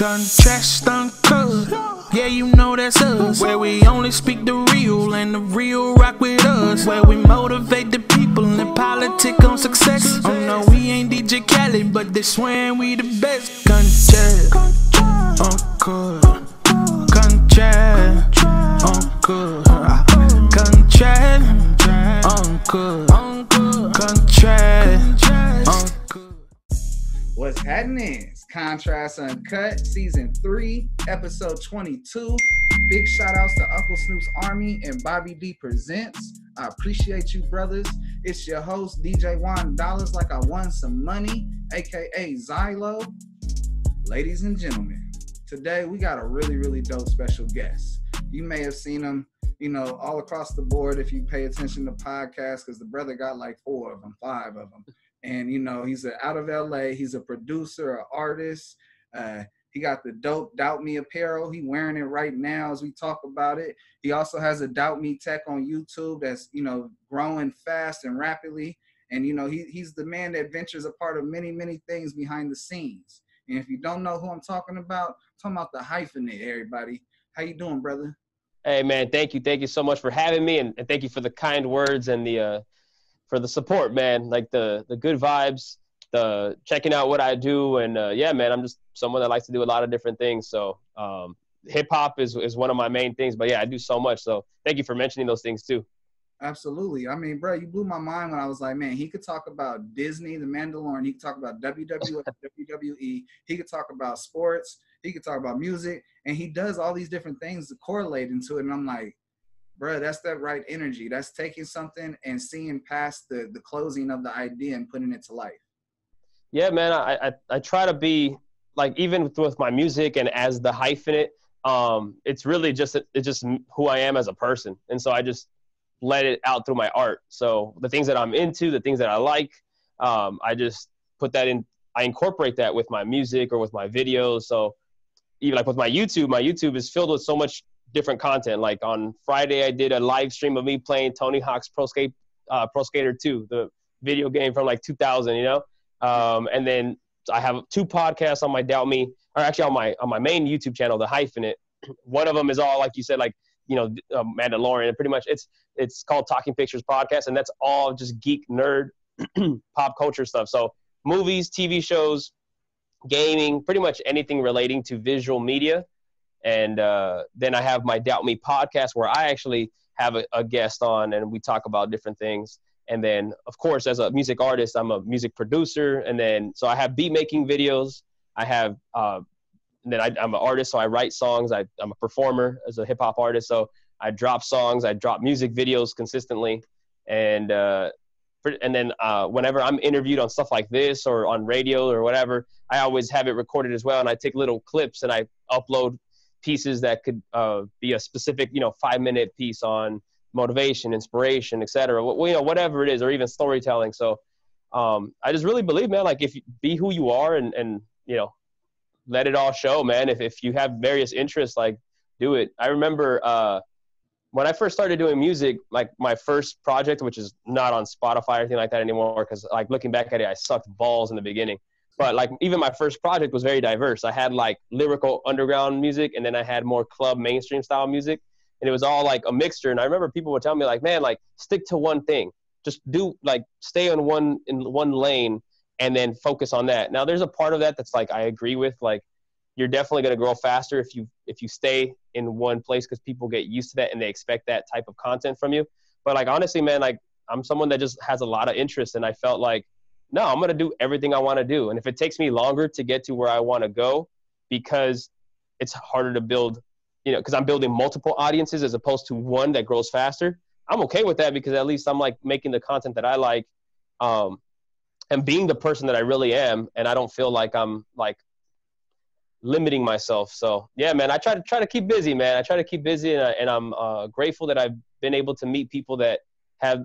Contrast uncut. Yeah, you know that's us. Where we only speak the real and the real rock with us. Where we motivate the people and politic on success. Oh no, we ain't DJ Khaled, but they swearing we the best. Contrast uncut. Contrast uncut. Contrast uncut. Contrast uncut. What's happening? Contrast Uncut, Season 3, Episode 22. Big shout outs to Uncle Snoop's Army and Bobby D Presents. I appreciate you, brothers. It's your host, DJ Juan Dollars, like I won some money, aka Xylo. Ladies and gentlemen, today we got a really, really dope special guest. You may have seen him, you know, all across the board if you pay attention to podcasts, because the brother got like four of them, five of them and you know he's a, out of LA. He's a producer, an artist. Uh, he got the dope Doubt Me apparel. He wearing it right now as we talk about it. He also has a Doubt Me tech on YouTube that's you know growing fast and rapidly. And you know he, he's the man that ventures a part of many many things behind the scenes. And if you don't know who I'm talking about, I'm talking about the hyphenate. Everybody, how you doing, brother? Hey man, thank you, thank you so much for having me, and, and thank you for the kind words and the uh, for the support, man. Like the the good vibes, the checking out what I do, and uh, yeah, man, I'm just someone that likes to do a lot of different things. So um, hip hop is is one of my main things. But yeah, I do so much. So thank you for mentioning those things too. Absolutely. I mean, bro, you blew my mind when I was like, man, he could talk about Disney, The Mandalorian. He could talk about WWF, WWE. He could talk about sports. He could talk about music, and he does all these different things to correlate into it. And I'm like, bro, that's that right energy. That's taking something and seeing past the the closing of the idea and putting it to life. Yeah, man, I I, I try to be like even with, with my music and as the hyphenate, um, it's really just it's just who I am as a person, and so I just let it out through my art. So the things that I'm into, the things that I like, um, I just put that in. I incorporate that with my music or with my videos. So even like with my YouTube, my YouTube is filled with so much different content. Like on Friday, I did a live stream of me playing Tony Hawk's Pro Skate uh, Pro Skater 2, the video game from like 2000. You know, um, and then I have two podcasts on my Doubt Me, or actually on my on my main YouTube channel, the Hyphenate. One of them is all like you said, like you know, uh, Mandalorian. Pretty much, it's it's called Talking Pictures Podcast, and that's all just geek nerd pop culture stuff. So movies, TV shows, gaming, pretty much anything relating to visual media and uh, then I have my Doubt Me podcast where I actually have a, a, guest on and we talk about different things. And then, of course, as a music artist, I'm a music producer. And then, so I have beat making videos. I have, uh, then I, am an artist, so I write songs. I, I'm a performer as a hip hop artist, so I drop songs. I drop music videos consistently, and uh, and then uh, whenever I'm interviewed on stuff like this or on radio or whatever, I always have it recorded as well, and I take little clips and I upload pieces that could uh, be a specific, you know, five minute piece on motivation, inspiration, etc. Well, you know, whatever it is, or even storytelling. So um, I just really believe, man, like if you be who you are and, and, you know, let it all show, man. If, if you have various interests, like do it. I remember uh, when I first started doing music, like my first project, which is not on Spotify or anything like that anymore, because like looking back at it, I sucked balls in the beginning but like even my first project was very diverse. I had like lyrical underground music, and then I had more club mainstream style music, and it was all like a mixture. And I remember people would tell me like, "Man, like stick to one thing. Just do like stay on one in one lane, and then focus on that." Now there's a part of that that's like I agree with. Like you're definitely going to grow faster if you if you stay in one place because people get used to that and they expect that type of content from you. But like honestly, man, like I'm someone that just has a lot of interest, and I felt like no, I'm going to do everything I want to do. And if it takes me longer to get to where I want to go because it's harder to build, you know, because I'm building multiple audiences as opposed to one that grows faster, I'm okay with that because at least I'm like making the content that I like um, and being the person that I really am. And I don't feel like I'm like limiting myself. So yeah, man, I try to try to keep busy, man. I try to keep busy and, I, and I'm uh, grateful that I've been able to meet people that have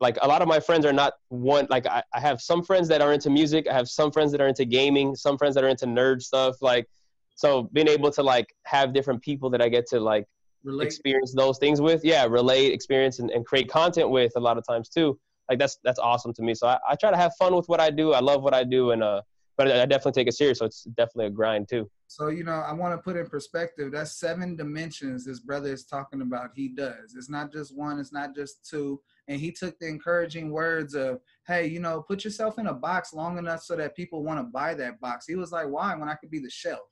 like a lot of my friends are not one like I, I have some friends that are into music i have some friends that are into gaming some friends that are into nerd stuff like so being able to like have different people that i get to like relate. experience those things with yeah relate experience and, and create content with a lot of times too like that's that's awesome to me so I, I try to have fun with what i do i love what i do and uh but I definitely take it serious. So it's definitely a grind too. So, you know, I want to put in perspective that's seven dimensions this brother is talking about. He does. It's not just one, it's not just two. And he took the encouraging words of, hey, you know, put yourself in a box long enough so that people want to buy that box. He was like, why? When I could be the shelf.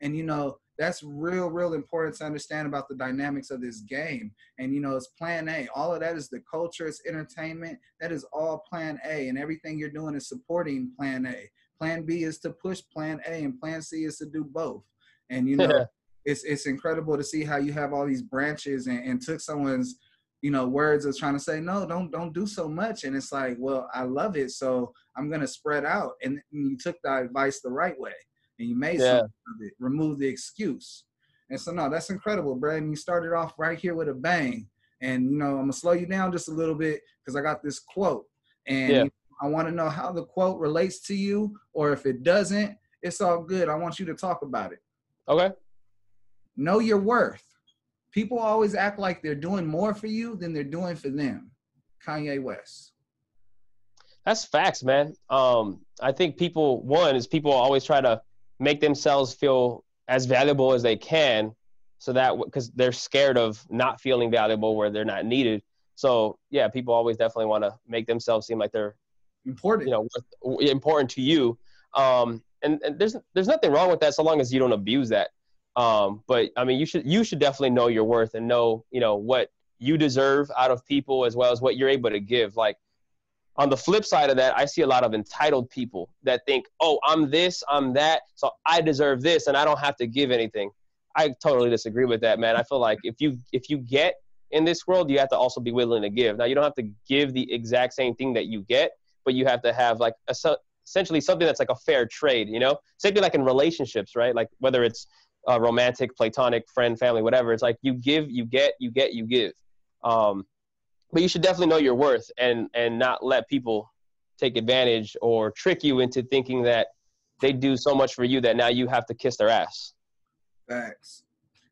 And, you know, that's real, real important to understand about the dynamics of this game. And, you know, it's plan A. All of that is the culture, it's entertainment. That is all plan A. And everything you're doing is supporting plan A Plan B is to push Plan A, and Plan C is to do both. And you know, it's it's incredible to see how you have all these branches and, and took someone's you know words of trying to say no don't don't do so much. And it's like well i love it so i'm gonna spread out. And you took the advice the right way and you made yeah. something of it. Remove the excuse. And so no that's incredible brad And you started off right here with a bang. And you know i'm gonna slow you down just a little bit because i got this quote. And yeah. I want to know how the quote relates to you, or if it doesn't, it's all good. I want you to talk about it. Okay. Know your worth. People always act like they're doing more for you than they're doing for them. Kanye West. That's facts, man. Um, I think people one is people always try to make themselves feel as valuable as they can, so that because they're scared of not feeling valuable where they're not needed. So yeah, people always definitely want to make themselves seem like they're important. You know, important to you. Um, and, and there's there's nothing wrong with that so long as you don't abuse that. Um, but I mean, you should you should definitely know your worth and know you know what you deserve out of people as well as what you're able to give. Like on the flip side of that, I see a lot of entitled people that think, oh, I'm this, I'm that, so I deserve this, and I don't have to give anything. I totally disagree with that, man. I feel like if you if you get in this world, you have to also be willing to give. Now, you don't have to give the exact same thing that you get, but you have to have like a, essentially something that's like a fair trade, you know? Same thing like in relationships, right? Like whether it's uh, romantic, platonic, friend, family, whatever. It's like you give, you get, you get, you give. Um, but you should definitely know your worth and and not let people take advantage or trick you into thinking that they do so much for you that now you have to kiss their ass. Facts.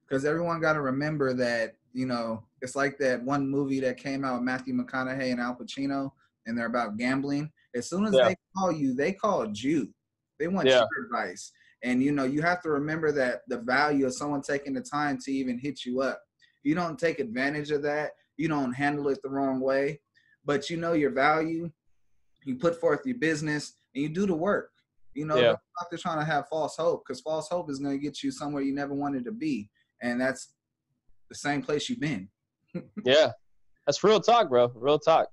Because everyone got to remember that you know it's like that one movie that came out with Matthew McConaughey and Al Pacino and they're about gambling, as soon as yeah. they call you, they call you. They want yeah. your advice. And you know, you have to remember that the value of someone taking the time to even hit you up. You don't take advantage of that. You don't handle it the wrong way, but you know your value. You put forth your business and you do the work. You know, yeah. they're trying to have false hope because false hope is going to get you somewhere you never wanted to be, and that's the same place you've been. yeah, that's real talk, bro. Real talk.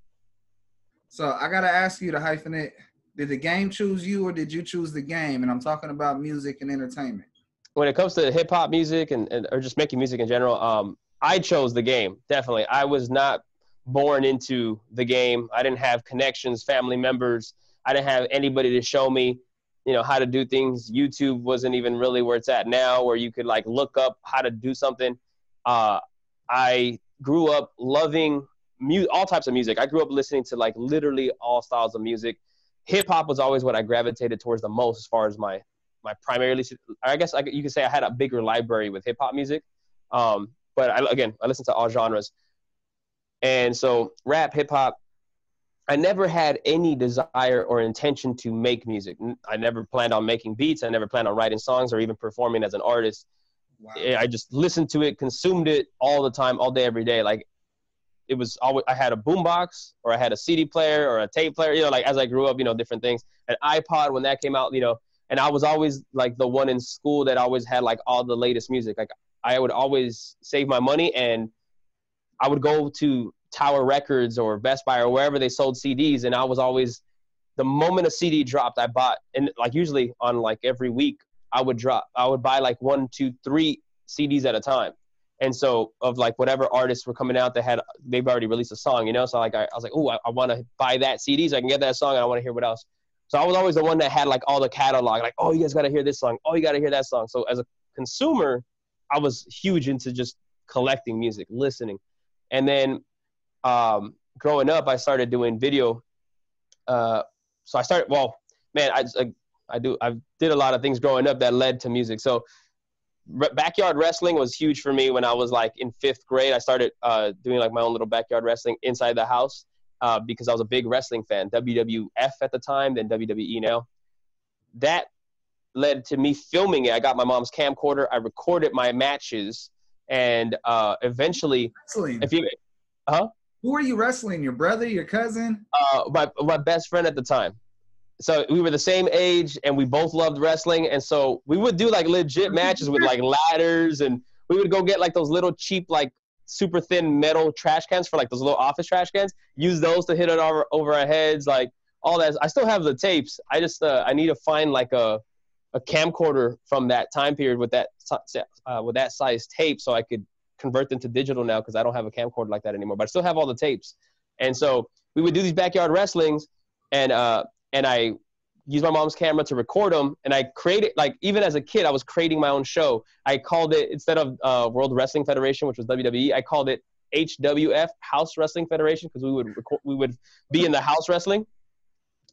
So I gotta ask you to hyphenate. Did the game choose you or did you choose the game? And I'm talking about music and entertainment. When it comes to hip hop music and, and or just making music in general, um, I chose the game. Definitely. I was not born into the game. I didn't have connections, family members. I didn't have anybody to show me, you know, how to do things. YouTube wasn't even really where it's at now, where you could like look up how to do something. Uh, I grew up loving mu- all types of music. I grew up listening to like literally all styles of music. Hip hop was always what I gravitated towards the most as far as my my primarily. I guess I, you could say I had a bigger library with hip hop music. Um, but I, again, I listened to all genres. And so rap, hip hop, I never had any desire or intention to make music. I never planned on making beats. I never planned on writing songs or even performing as an artist. Wow. I just listened to it, consumed it all the time, all day, every day. Like it was always I had a boombox or I had a CD player or a tape player. You know, like as I grew up, you know, different things. An iPod when that came out, you know, and I was always like the one in school that always had like all the latest music. Like I would always save my money and I would go to Tower Records or Best Buy or wherever they sold CDs, and I was always the moment a CD dropped, I bought and like usually on like every week I would drop I would buy like one, two, three CDs at a time and so of like whatever artists were coming out that had they've already released a song, you know. So like I, I was like, oh, I, I want to buy that CD so I can get that song, and I want to hear what else. So I was always the one that had like all the catalog, like, oh, you guys got to hear this song, oh, you got to hear that song. So as a consumer, I was huge into just collecting music, listening, and then um, growing up, I started doing video. Uh, so I started, well, man, I, I I do I did a lot of things growing up that led to music. So backyard wrestling was huge for me when I was like in fifth grade. I started uh, doing like my own little backyard wrestling inside the house uh, because I was a big wrestling fan. WWF at the time, then WWE now. that led to me filming it. I got my mom's camcorder. I recorded my matches, and uh, eventually, Wrestling. if you, huh? Who are you wrestling? Your brother? Your cousin? Uh, my my best friend at the time. So we were the same age, and we both loved wrestling, and so we would do like legit matches with like ladders, and we would go get like those little cheap like super thin metal trash cans for like those little office trash cans. Use those to hit it over over our heads, like all that. I still have the tapes. I just uh, I need to find like a a camcorder from that time period with that uh, with that size tape, so I could convert them to digital now because I don't have a camcorder like that anymore. But I still have all the tapes, and so we would do these backyard wrestlings, and uh, and I used my mom's camera to record them, and I created like even as a kid, I was creating my own show. I called it instead of uh, World Wrestling Federation, which was WWE, I called it HWF House Wrestling Federation because we would we would be in the house wrestling,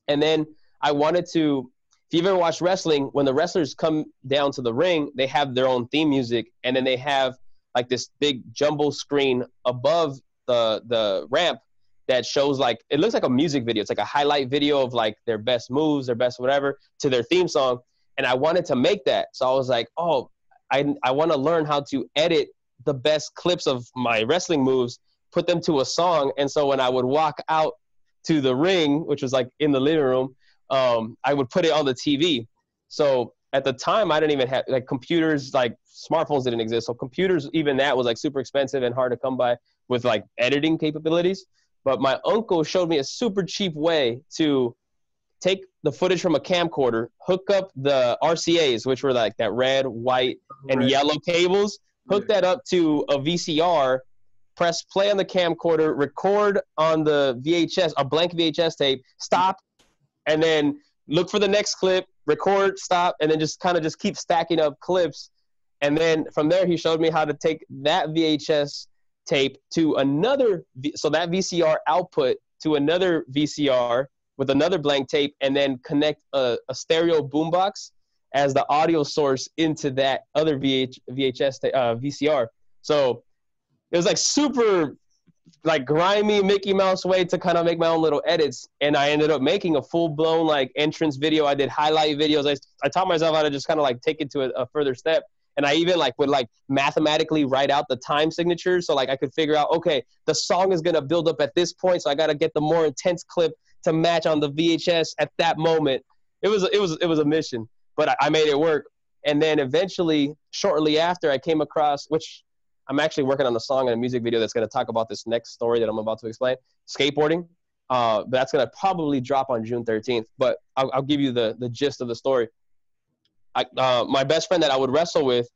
and then I wanted to. If you've ever watched wrestling, when the wrestlers come down to the ring, they have their own theme music, and then they have like this big jumbo screen above the the ramp that shows like it looks like a music video. It's like a highlight video of like their best moves, their best whatever to their theme song. And I wanted to make that. So I was like, oh, I I want to learn how to edit the best clips of my wrestling moves, put them to a song. And so when I would walk out to the ring, which was like in the living room, um, I would put it on the TV. So at the time, I didn't even have like computers, like smartphones didn't exist. So computers, even that was like super expensive and hard to come by with like editing capabilities. But my uncle showed me a super cheap way to take the footage from a camcorder, hook up the RCAs, which were like that red, white, and Right. yellow cables, hook that up to a VCR, press play on the camcorder, record on the VHS, a blank VHS tape, stop, and then look for the next clip, record, stop, and then just kind of just keep stacking up clips. And then from there, he showed me how to take that VHS tape to another, so that VCR output to another VCR with another blank tape, and then connect a, a stereo boombox as the audio source into that other VH, VHS uh, VCR. So it was like super like grimy Mickey Mouse way to kind of make my own little edits. And I ended up making a full blown like entrance video. I did highlight videos. I, I taught myself how to just kind of like take it to a, a further step. And I even like would like mathematically write out the time signatures. So like I could figure out, okay, the song is to build up at this point. So I got to get the more intense clip to match on the VHS at that moment. It was, it was, it was a mission, but I, I made it work. And then eventually, shortly after, I came across, which I'm actually working on a song and a music video that's to talk about this next story that I'm about to explain. Skateboarding. Uh, that's to probably drop on June 13th, but I'll, I'll give you the, the gist of the story. I, uh, my best friend that I would wrestle with,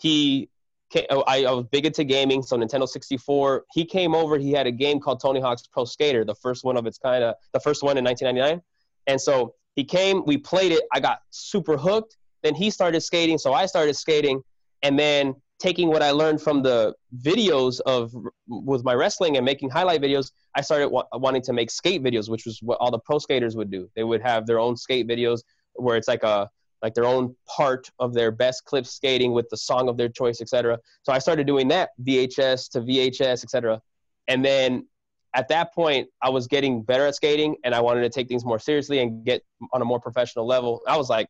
he, came, I, I was big into gaming, so Nintendo 64. He came over. He had a game called Tony Hawk's Pro Skater, the first one of its kind of, the first one in 1999. And so he came, we played it. I got super hooked. Then he started skating, so I started skating, and then taking what I learned from the videos of with my wrestling and making highlight videos, I started wa- wanting to make skate videos, which was what all the pro skaters would do. They would have their own skate videos where it's like a like their own part of their best clip skating with the song of their choice, etc. So I started doing that VHS to VHS, etc. And then at that point, I was getting better at skating, and I wanted to take things more seriously and get on a more professional level. I was like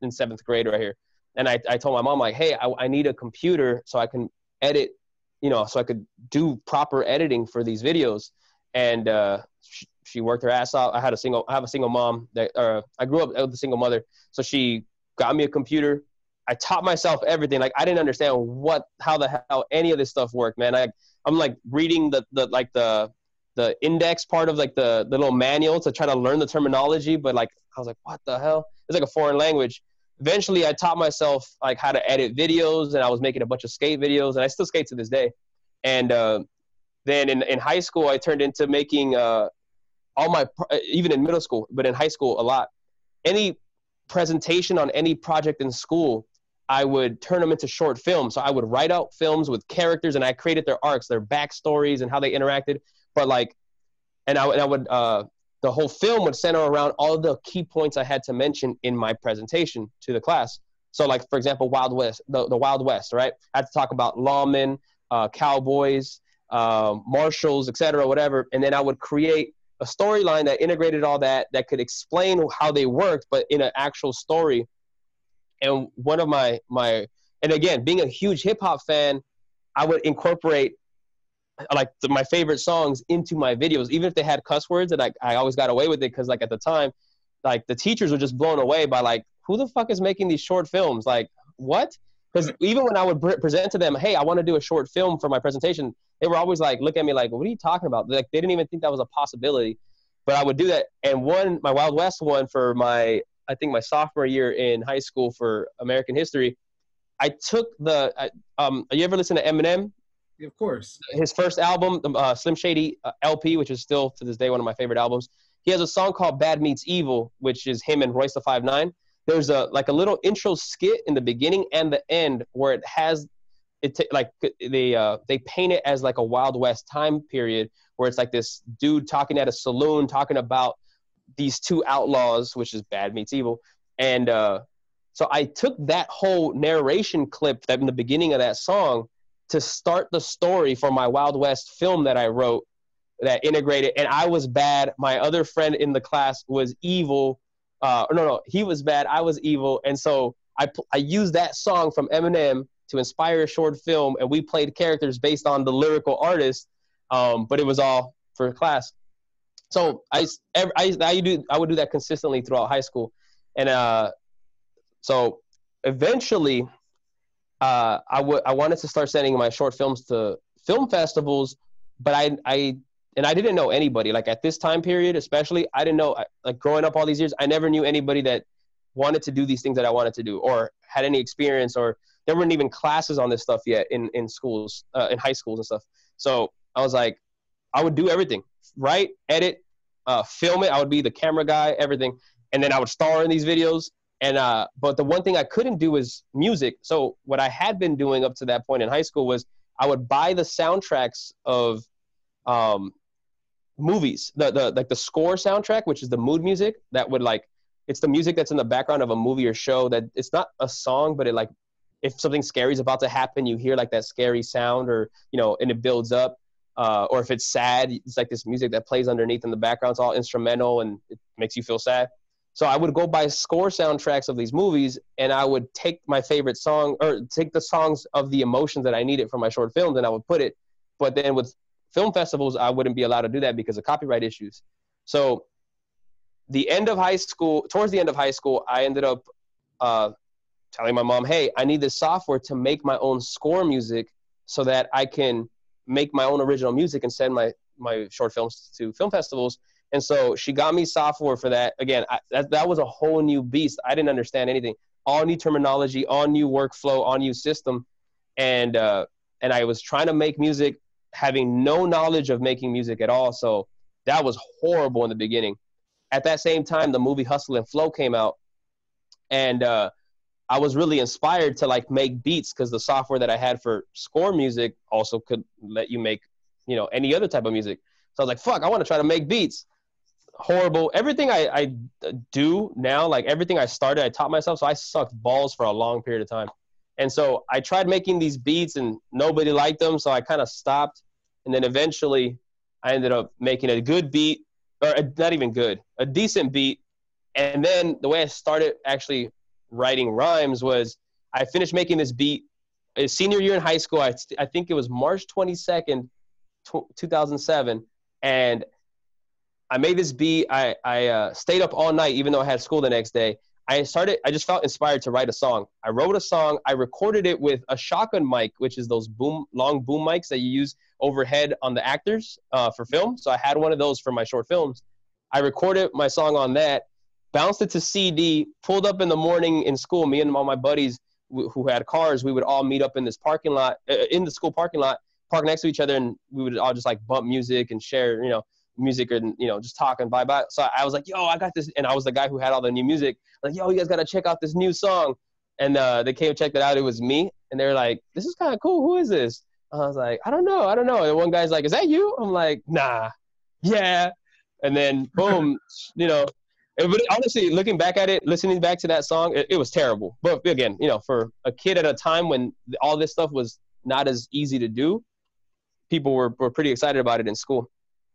in seventh grade right here and I, I told my mom like hey I, I need a computer so i can edit you know so i could do proper editing for these videos and uh, she, she worked her ass off. I had a single i have a single mom that uh, i grew up with a single mother. So she got me a computer. I taught myself everything. Like i didn't understand what how the hell any of this stuff worked man. I i'm like reading the the like the the index part of like the, the little manual to try to learn the terminology but like i was like what the hell? It's like a foreign language. Eventually i taught myself like how to edit videos and i was making a bunch of skate videos and i still skate to this day. And uh, then in, in high school i turned into making uh, all my uh, even in middle school but in high school a lot any presentation on any project in school i would turn them into short films so i would write out films with characters and i created their arcs their backstories and how they interacted but like and i, and I would uh, the whole film would center around all the key points I had to mention in my presentation to the class. So, like for example, Wild West, the, the Wild West, right? I had to talk about lawmen, uh, cowboys, um, marshals, etc., whatever, and then I would create a storyline that integrated all that that could explain how they worked, but in an actual story. And one of my my and again, being a huge hip hop fan, I would incorporate like the, my favorite songs into my videos, even if they had cuss words. And I I always got away with it because like at the time, like the teachers were just blown away by like who the fuck is making these short films? Like what? Because even when I would pre- present to them, hey, I want to do a short film for my presentation, they were always like, look at me like, what are you talking about? Like they didn't even think that was a possibility. But I would do that. And one, my Wild West one for my, I think my sophomore year in high school for American history, I took the. I, um, you ever listen to Eminem? Of course. His first album, uh, Slim Shady uh, LP, which is still to this day one of my favorite albums. He has a song called "Bad Meets Evil," which is him and Royce da Five Nine. There's a like a little intro skit in the beginning and the end where it has it t- like they uh, they paint it as like a Wild West time period where it's like this dude talking at a saloon talking about these two outlaws, which is bad meets evil, and uh, so I took that whole narration clip that in the beginning of that song to start the story for my Wild West film that I wrote that integrated. And I was bad. My other friend in the class was evil. Uh, no, no, he was bad. I was evil. And so I, I used that song from Eminem to inspire a short film, and we played characters based on the lyrical artist. Um, but it was all for class. So I, I, I, do, I would do that consistently throughout high school. And uh, so eventually, uh, I, w- I wanted to start sending my short films to film festivals, but I, I and I didn't know anybody. Like at this time period, especially, I didn't know. Like growing up all these years, I never knew anybody that wanted to do these things that I wanted to do, or had any experience, or there weren't even classes on this stuff yet in in schools, uh, in high schools and stuff. So I was like, I would do everything, write, edit, uh, film it. I would be the camera guy, everything, and then I would star in these videos. And uh, but the one thing I couldn't do was music. So what I had been doing up to that point in high school was I would buy the soundtracks of um, movies, the the like the score soundtrack, which is the mood music that would like it's the music that's in the background of a movie or show that it's not a song, but it like if something scary is about to happen, you hear like that scary sound or you know, and it builds up. Uh, or if it's sad, it's like this music that plays underneath in the background. It's all instrumental and it makes you feel sad. So I would go buy score soundtracks of these movies, and I would take my favorite song or take the songs of the emotions that I needed for my short films, and I would put it. But then with film festivals, I wouldn't be allowed to do that because of copyright issues. So, the end of high school, towards the end of high school, I ended up uh, telling my mom, "Hey, I need this software to make my own score music, so that I can make my own original music and send my my short films to film festivals." And so she got me software for that. Again, I, that that was a whole new beast. I didn't understand anything. All new terminology, all new workflow, all new system, and uh, and I was trying to make music having no knowledge of making music at all. So that was horrible in the beginning. At that same time, the movie Hustle and Flow came out, and uh, I was really inspired to like make beats because the software that I had for score music also could let you make, you know, any other type of music. So I was like, fuck, I want to try to make beats. Horrible. Everything I, I do now, like everything I started, I taught myself. So I sucked balls for a long period of time. And so I tried making these beats and nobody liked them. So I kind of stopped. And then eventually I ended up making a good beat, or a, not even good, a decent beat. And then the way I started actually writing rhymes was I finished making this beat senior year in high school. I, I think it was March 22nd, 2007. And I made this beat. I, I uh, stayed up all night, even though I had school the next day. I started, I just felt inspired to write a song. I wrote a song. I recorded it with a shotgun mic, which is those boom, long boom mics that you use overhead on the actors uh, for film. So I had one of those for my short films. I recorded my song on that, bounced it to CD, pulled up in the morning in school. Me and all my buddies who had cars, we would all meet up in this parking lot, uh, in the school parking lot, park next to each other, and we would all just like bump music and share, you know, music and you know just talking bye bye. So I was like, yo, I got this, and I was the guy who had all the new music. Like, yo, you guys gotta check out this new song. And uh, they came and checked it out. It was me, and they were like, this is kind of cool. Who is this? I was like, I don't know, I don't know. And one guy's like, is that you? I'm like, nah, yeah. And then boom, you know. But honestly, looking back at it, listening back to that song, it, it was terrible. But again, you know, for a kid at a time when all this stuff was not as easy to do, people were, were pretty excited about it in school.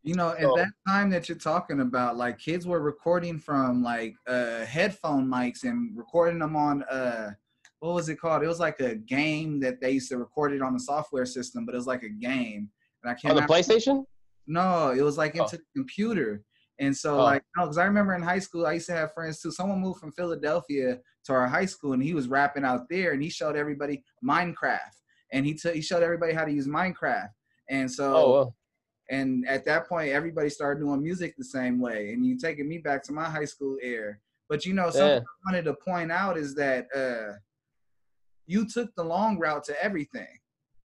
You know, at that time that you're talking about, like kids were recording from like uh headphone mics and recording them on uh what was it called? It was like a game that they used to record it on the software system, but it was like a game. And I can't on the PlayStation? No, it was like into oh. the computer. And so, oh. like, no, because I remember in high school, I used to have friends too. Someone moved from Philadelphia to our high school, and he was rapping out there, and he showed everybody Mixcraft, and he took he showed everybody how to use Mixcraft. And so, oh, well. And at that point, everybody started doing music the same way. And you taking me back to my high school era. But you know, something yeah. I wanted to point out is that uh, you took the long route to everything.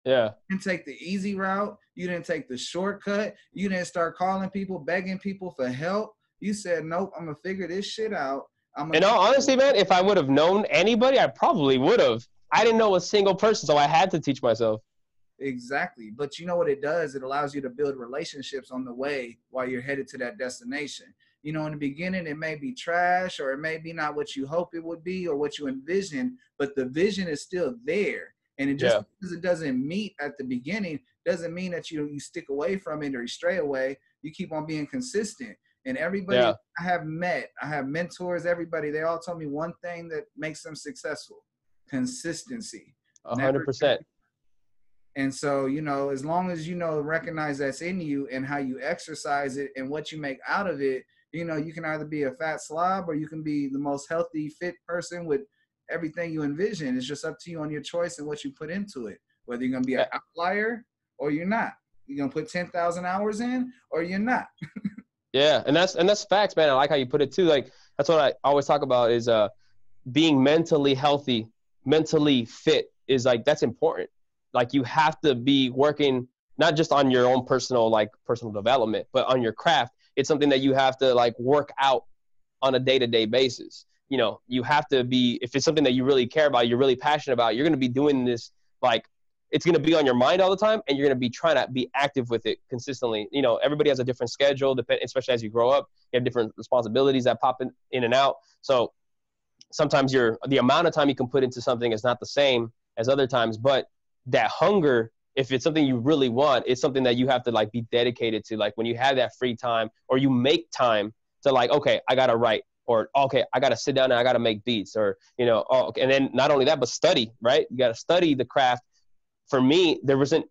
Yeah. You didn't take the easy route. You didn't take the shortcut. You didn't start calling people, begging people for help. You said, nope, I'm gonna figure this shit out. I'm and all honesty, man, if I would have known anybody, I probably would have. I didn't know a single person, so I had to teach myself. Exactly. But you know what it does? It allows you to build relationships on the way while you're headed to that destination. You know, in the beginning, it may be trash or it may be not what you hope it would be or what you envision, but the vision is still there. And it just yeah. because it doesn't meet at the beginning doesn't mean that you you stick away from it or you stray away. You keep on being consistent. And everybody yeah. I have met, I have mentors, everybody, they all told me one thing that makes them successful consistency. A hundred percent and so, you know, as long as you know, recognize that's in you and how you exercise it and what you make out of it, you know, you can either be a fat slob or you can be the most healthy, fit person with everything you envision. It's just up to you on your choice and what you put into it, whether you're going to be an outlier or you're not. You're going to put 10,000 hours in or you're not. yeah. And that's, and that's facts, man. I like how you put it too. Like, that's what I always talk about is, uh, being mentally healthy, mentally fit is like, that's important like you have to be working not just on your own personal like personal development but on your craft. It's something that you have to like work out on a day-to-day basis. You know you have to be if it's something that you really care about you're really passionate about you're going to be doing this like it's going to be on your mind all the time and you're going to be trying to be active with it consistently. You know everybody has a different schedule depend, especially as you grow up you have different responsibilities that pop in, in and out. So sometimes your the amount of time you can put into something is not the same as other times but that hunger if it's something you really want it's something that you have to like be dedicated to like when you have that free time or you make time to like okay i gotta write or okay i gotta sit down and i gotta make beats or you know oh, okay. and then not only that but study right? You gotta study the craft. For me there wasn't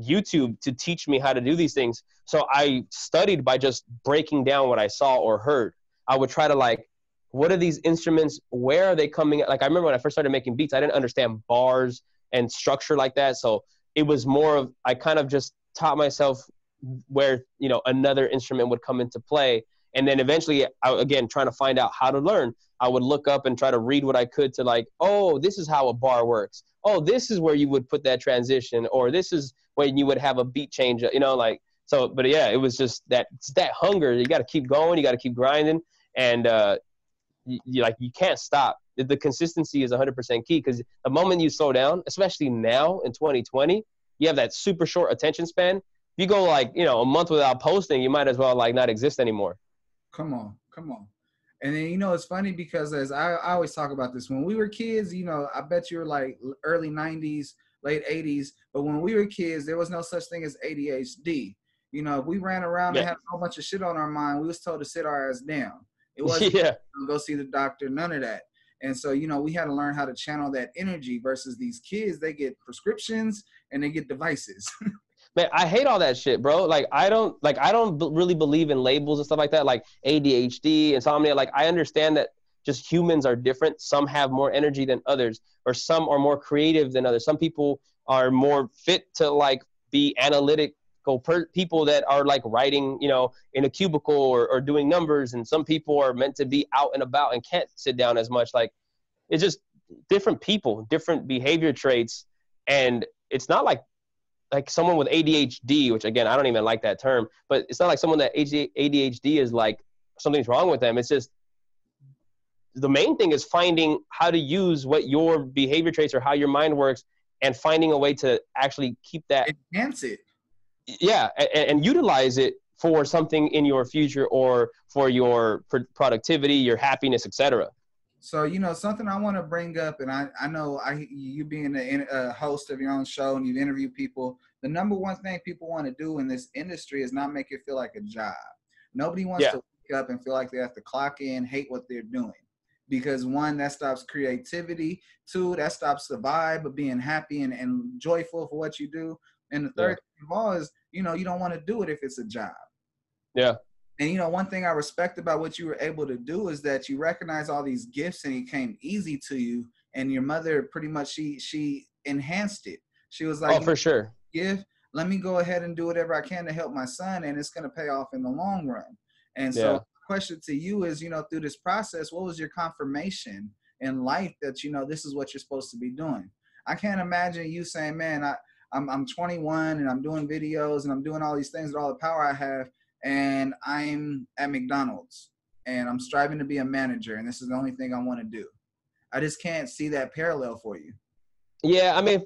youtube to teach me how to do these things. So i studied by just breaking down what i saw or heard. I would try to like what are these instruments? Where are they coming? Like i remember when i first started making beats i didn't understand bars and structure like that. So it was more of I kind of just taught myself where you know another instrument would come into play. And then eventually I, again trying to find out how to learn i would look up and try to read what i could to like oh this is how a bar works. Oh this is where you would put that transition or this is when you would have a beat change you know like so but yeah it was just that that hunger. You got to keep going. You got to keep grinding. And uh you, you like you can't stop the consistency is 100% key because the moment you slow down, especially now in 2020, you have that super short attention span. If you go like, you know, a month without posting, you might as well like not exist anymore. Come on, come on. And then, you know, it's funny because as I, I always talk about this, when we were kids, you know, I bet you were like early 90s, late 80s, but when we were kids, there was no such thing as ADHD. You know, if we ran around yeah. and had a whole bunch of shit on our mind, we was told to sit our ass down. It wasn't yeah. go see the doctor, none of that. And so, you know, we had to learn how to channel that energy versus these kids, they get prescriptions and they get devices. Man, I hate all that shit, bro. Like, I don't like I don't b- really believe in labels and stuff like that, like ADHD, insomnia. Like, I understand that just humans are different. Some have more energy than others, or some are more creative than others. Some people are more fit to like be analytic per- people that are like writing, you know, in a cubicle or, or doing numbers, and some people are meant to be out and about and can't sit down as much. Like, it's just different people, different behavior traits, and it's not like like someone with ADHD, which again I don't even like that term, but it's not like someone that ADHD is like something's wrong with them. It's just the main thing is finding how to use what your behavior traits or how your mind works and finding a way to actually keep that enhance it yeah and, and, utilize it for something in your future or for your productivity your happiness etc So you know something I want to bring up, and I I know I you being a, a host of your own show and you've interviewed people. The number one thing people want to do in this industry is not make it feel like a job. Nobody wants Yeah. to wake up and feel like they have to clock in, hate what they're doing, because one that stops creativity. Two that stops the vibe of being happy and, and joyful for what you do. And the third thing of all is you know you don't want to do it if it's a job. Yeah. And you know, one thing I respect about what you were able to do is that you recognize all these gifts and it came easy to you. And your mother pretty much she she enhanced it. She was like, oh, for sure. gift, let me go ahead and do whatever I can to help my son, and it's gonna pay off in the long run. And so Yeah. question to you is, you know, through this process, what was your confirmation in life that you know this is what you're supposed to be doing? I can't imagine you saying, Man, I I'm I'm 21 and I'm doing videos and I'm doing all these things with all the power I have, and I'm at McDonald's and I'm striving to be a manager, and this is the only thing I want to do. I just can't see that parallel for you. Yeah, I mean,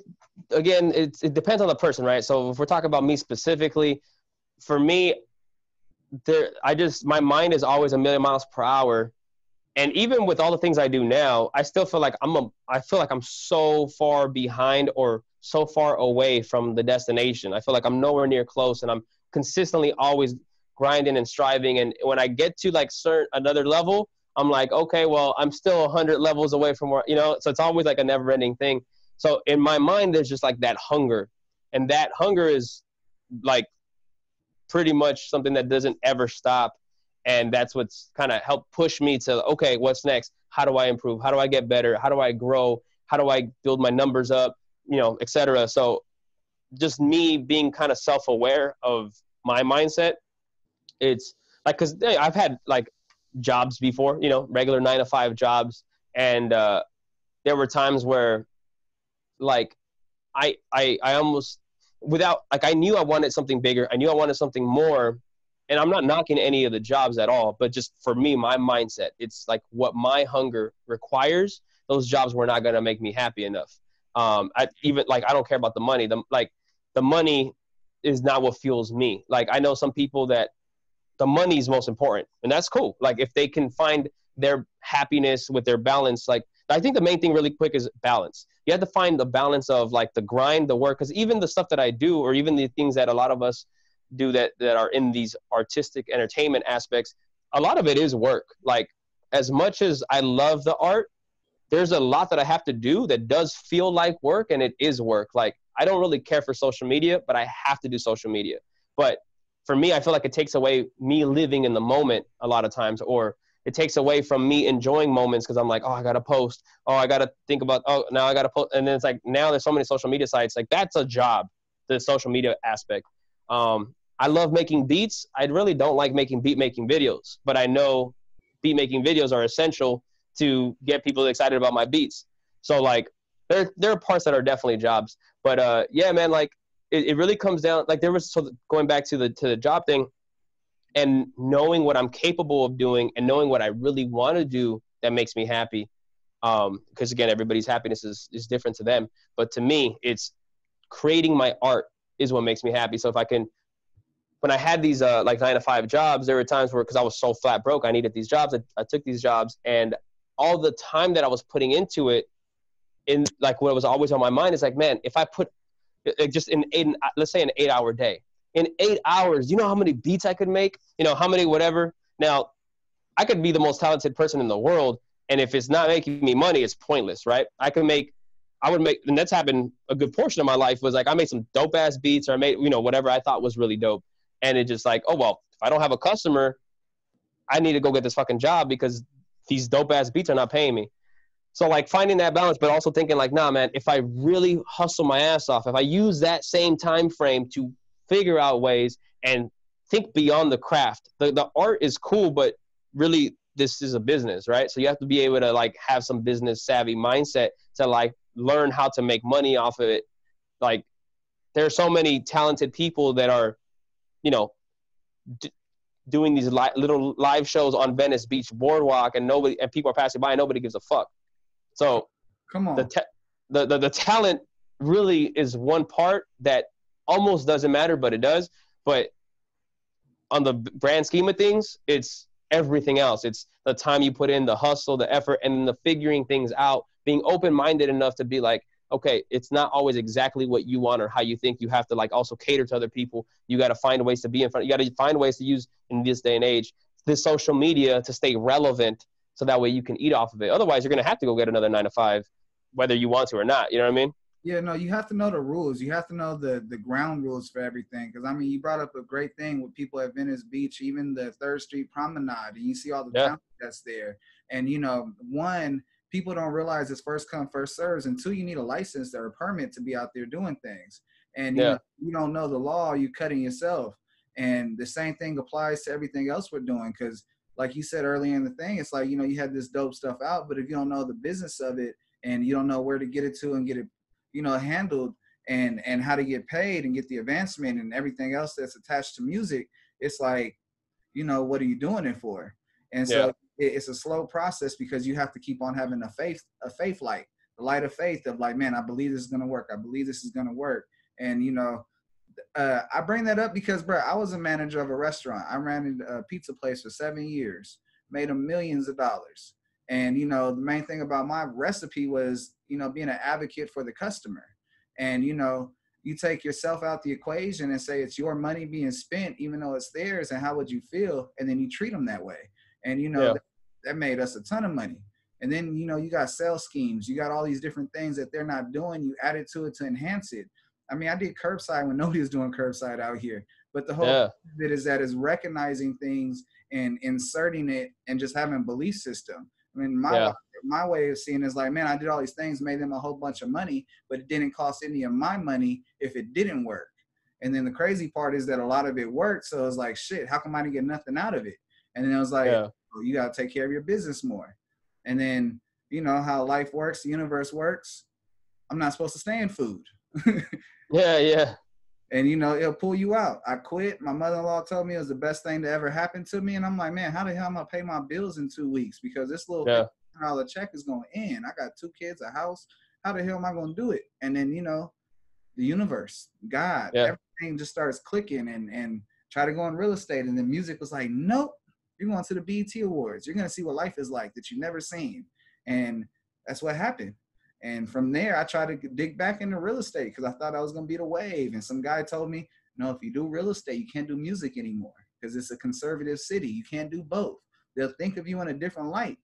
again, it's, it depends on the person, right? So if we're talking about me specifically, for me, there, I just my mind is always a million miles per hour, and even with all the things I do now, I still feel like I'm a, I feel like I'm so far behind or so far away from the destination. I feel like I'm nowhere near close, and I'm consistently always grinding and striving. And when I get to like certain another level, I'm like, okay, well, I'm still a 100 levels away from where you know. So it's always like a never-ending thing. So in my mind, there's just like that hunger, and that hunger is like pretty much something that doesn't ever stop, and that's what's kind of helped push me to okay, what's next? How do I improve? How do I get better? How do I grow? How do I build my numbers up? You know, etc. So just me being kind of self-aware of my mindset. It's like because I've had like jobs before, you know, regular nine to five jobs, and uh, there were times where like I I I almost without like I knew I wanted something bigger. I knew I wanted something more. And I'm not knocking any of the jobs at all, but just for me, my mindset, it's like what my hunger requires. Those jobs were not gonna make me happy enough. Um, I even like I don't care about the money. The like the money is not what fuels me. Like I know some people that the money is most important, and that's cool. Like if they can find their happiness with their balance, like I think the main thing really quick is balance. You have to find the balance of like the grind, the work, because even the stuff that I do, or even the things that a lot of us do that that are in these artistic entertainment aspects, a lot of it is work. Like as much as I love the art, there's a lot that I have to do that does feel like work, and it is work. Like I don't really care for social media, but I have to do social media. But for me, I feel like it takes away me living in the moment a lot of times, or it takes away from me enjoying moments because I'm like, oh, I gotta post. Oh, I gotta think about. Oh, now I gotta post. And then it's like now there's so many social media sites. Like that's a job, the social media aspect. Um, I love making beats. I really don't like making beat making videos, but I know beat making videos are essential to get people excited about my beats. So like there there are parts that are definitely jobs, but uh, yeah, man, like it, it really comes down. Like there was so going back to the to the job thing and knowing what I'm capable of doing and knowing what I really want to do that makes me happy. Um, because again, everybody's happiness is, is different to them. But to me, it's creating my art is what makes me happy. So if I can, when I had these uh, like nine to five jobs, there were times where because I was so flat broke, I needed these jobs. I, I took these jobs, and all the time that I was putting into it, in like what was always on my mind is like, man, if I put like just in eight, uh, let's say an eight hour day, in eight hours, you know how many beats I could make? You know, how many whatever. Now, I could be the most talented person in the world, and if it's not making me money, it's pointless, right? I could make, I would make, and that's happened a good portion of my life was like I made some dope ass beats or I made, you know, whatever I thought was really dope. And it just like, oh, well, if I don't have a customer, I need to go get this fucking job because these dope ass beats are not paying me. So like finding that balance, but also thinking like, nah, man, if I really hustle my ass off, if I use that same time frame to figure out ways and think beyond the craft. The the art is cool, but really this is a business, right? So you have to be able to like have some business savvy mindset to like learn how to make money off of it. Like there are so many talented people that are, you know, d- doing these li- little live shows on Venice Beach boardwalk, and nobody and people are passing by, and nobody gives a fuck. So Come on. the, ta- the, the the talent really is one part that almost doesn't matter, but it does. But on the b- grand scheme of things, it's everything else. It's the time you put in, the hustle, the effort, and the figuring things out. Being open minded enough to be like, okay, it's not always exactly what you want or how you think. You have to like also cater to other people. You got to find ways to be in front. You got to find ways to use in this day and age this social media to stay relevant, so that way you can eat off of it. Otherwise, you're gonna have to go get another nine to five, whether you want to or not. You know what I mean? Yeah, no, you have to know the rules. You have to know the the ground rules for everything. Because I mean, you brought up a great thing with people at Venice Beach, even the Third Street Promenade, and you see all the Yeah. that's there. And you know, one, people don't realize it's first come first serves, until you need a license or a permit to be out there doing things. And you, know, you don't know the law, you're cutting yourself. And the same thing applies to everything else we're doing. Because like you said earlier in the thing, it's like you know you had this dope stuff out, but if you don't know the business of it and you don't know where to get it to and get it you know handled and and how to get paid and get the advancement and everything else that's attached to music it's like you know what are you doing it for and so it, it's a slow process because you have to keep on having a faith a faith light the light of faith of like man i believe this is going to work i believe this is going to work and you know uh, i bring that up because bro i was a manager of a restaurant i ran a pizza place for seven years made them millions of dollars and you know, the main thing about my recipe was, you know, being an advocate for the customer. And you know, you take yourself out the equation and say it's your money being spent, even though it's theirs. And how would you feel? And then you treat them that way. And you know, Yeah. That, made us a ton of money. And then you know, you got sales schemes. You got all these different things that they're not doing. You added to it to enhance it. I mean, I did curbside when nobody was doing curbside out here. But the whole Yeah. of it is that is recognizing things and inserting it and just having a belief system. I mean, my Yeah. my way of seeing is like, man, I did all these things, made them a whole bunch of money, but it didn't cost any of my money if it didn't work. And then the crazy part is that a lot of it worked. So it's like, shit, how come I didn't get nothing out of it? And then I was like, Yeah. You got to take care of your business more. And then, you know, how life works, the universe works. I'm not supposed to stay in food. Yeah. Yeah. and you know it'll pull you out. I quit. My mother-in-law told me it was the best thing to ever happen to me, and I'm like, man, how the hell am I pay my bills in two weeks? Because this little Yeah. dollar check is going to end. I got two kids, a house. How the hell am I going to do it? And then you know, the universe, God, Yeah. everything just starts clicking, and and try to go in real estate, and then music was like, nope, you're going to the BET Awards. You're going to see what life is like that you've never seen, and that's what happened. And from there, I tried to dig back into real estate because I thought I was going to be the wave. And some guy told me, no, if you do real estate, you can't do music anymore because it's a conservative city. You can't do both. They'll think of you in a different light.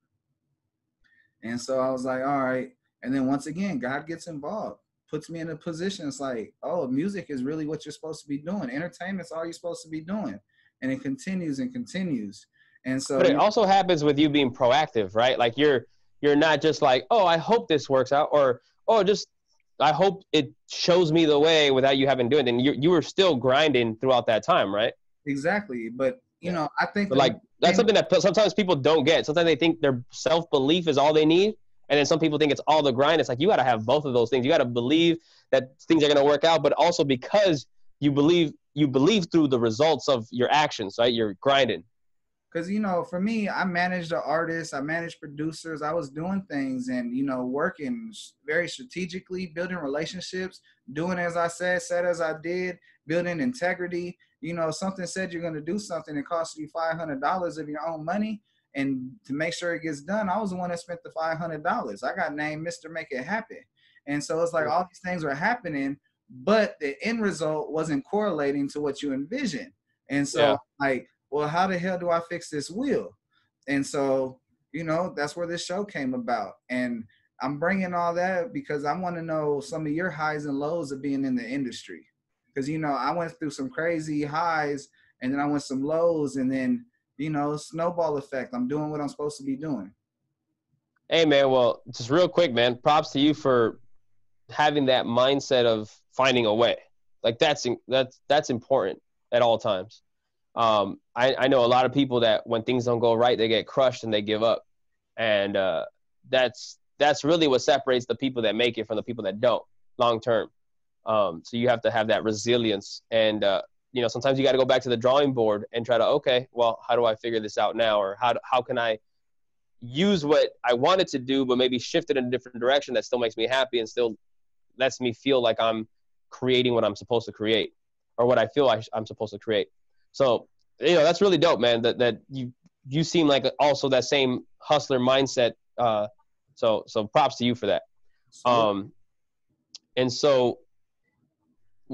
And so I was like, all right. And then once again, God gets involved, puts me in a position. It's like, oh, music is really what you're supposed to be doing. Entertainment's all you're supposed to be doing. And it continues and continues. And so, But it also happens with you being proactive, right? Like you're you're not just like, oh, I hope this works out, or oh, just I hope it shows me the way without you having to do it. And you you were still grinding throughout that time, right? exactly. But, you Yeah. know, I think the like that's thing- something that sometimes people don't get. Sometimes they think their self belief is all they need, and then some people think it's all the grind. It's like you got to have both of those things. You got to believe that things are going to work out, but also because you believe you believe through the results of your actions, right? You're grinding. Because you know for me i managed the artists i managed producers i was doing things and you know working very strategically building relationships doing as i said said as i did building integrity. You know something said you're going to do something it costs you $500 of your own money and to make sure it gets done i was the one that spent the $500 i got named mr make it happen. And so it's like all these things were happening but the end result wasn't correlating to what you envisioned. And so Yeah. like well, how the hell do I fix this wheel? And so, you know, that's where this show came about. And I'm bringing all that because I want to know some of your highs and lows of being in the industry. Because, you know, I went through some crazy highs and then I went some lows and then, you know, snowball effect. I'm doing what I'm supposed to be doing. Hey man, well, just real quick, man. Props to you for having that mindset of finding a way. Like that's that's that's important at all times. Um, I, I know a lot of people that when things don't go right, they get crushed and they give up, and uh, that's that's really what separates the people that make it from the people that don't long term. Um, so you have to have that resilience, and uh, you know sometimes you got to go back to the drawing board and try to okay, well, how do I figure this out now, or how how can I use what I wanted to do, but maybe shift it in a different direction that still makes me happy and still lets me feel like I'm creating what I'm supposed to create or what I feel like I'm supposed to create. So, you know, that's really dope, man, that, that you you seem like also that same hustler mindset. Uh, so so props to you for that. Um, and so,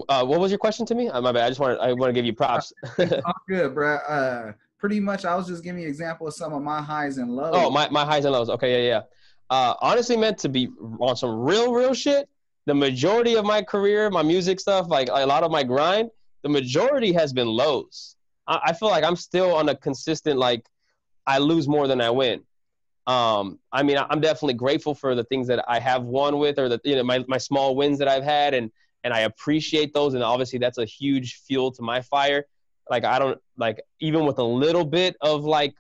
uh, what was your question to me? Uh, my bad. I just want to I want to give you props. All good, bro. Uh, pretty much, I was just giving you an example of some of my highs and lows. oh, my my highs and lows. Okay, yeah, yeah. Uh, honestly, meant to be on some real real shit. The majority of my career, my music stuff, like a lot of my grind, the majority has been lows. I, I feel like I'm still on a consistent like I lose more than I win. Um, I mean, I'm definitely grateful for the things that I have won with, or the you know my my small wins that I've had, and and I appreciate those. And obviously, that's a huge fuel to my fire. Like I don't like even with a little bit of like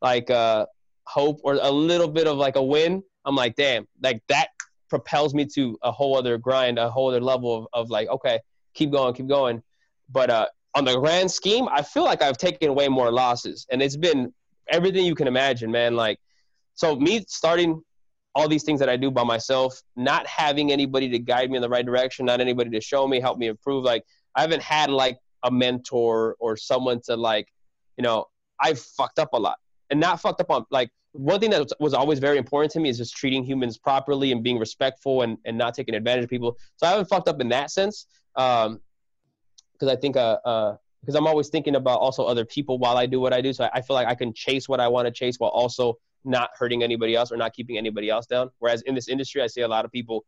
like uh hope or a little bit of like a win, I'm like, damn, like that propels me to a whole other grind, a whole other level of, of like, okay, keep going, keep going. But uh, on the grand scheme, I feel like I've taken way more losses, and it's been everything you can imagine, man. Like, so me starting all these things that I do by myself, not having anybody to guide me in the right direction, not anybody to show me, help me improve. Like, I haven't had like a mentor or someone to like, you know, I've fucked up a lot, and not fucked up on like one thing that was always very important to me is just treating humans properly and being respectful and, and not taking advantage of people. So I haven't fucked up in that sense. Um, because I think uh uh because I'm always thinking about also other people while I do what I do. So I, I feel like I can chase what I want to chase while also not hurting anybody else or not keeping anybody else down. Whereas in this industry, I see a lot of people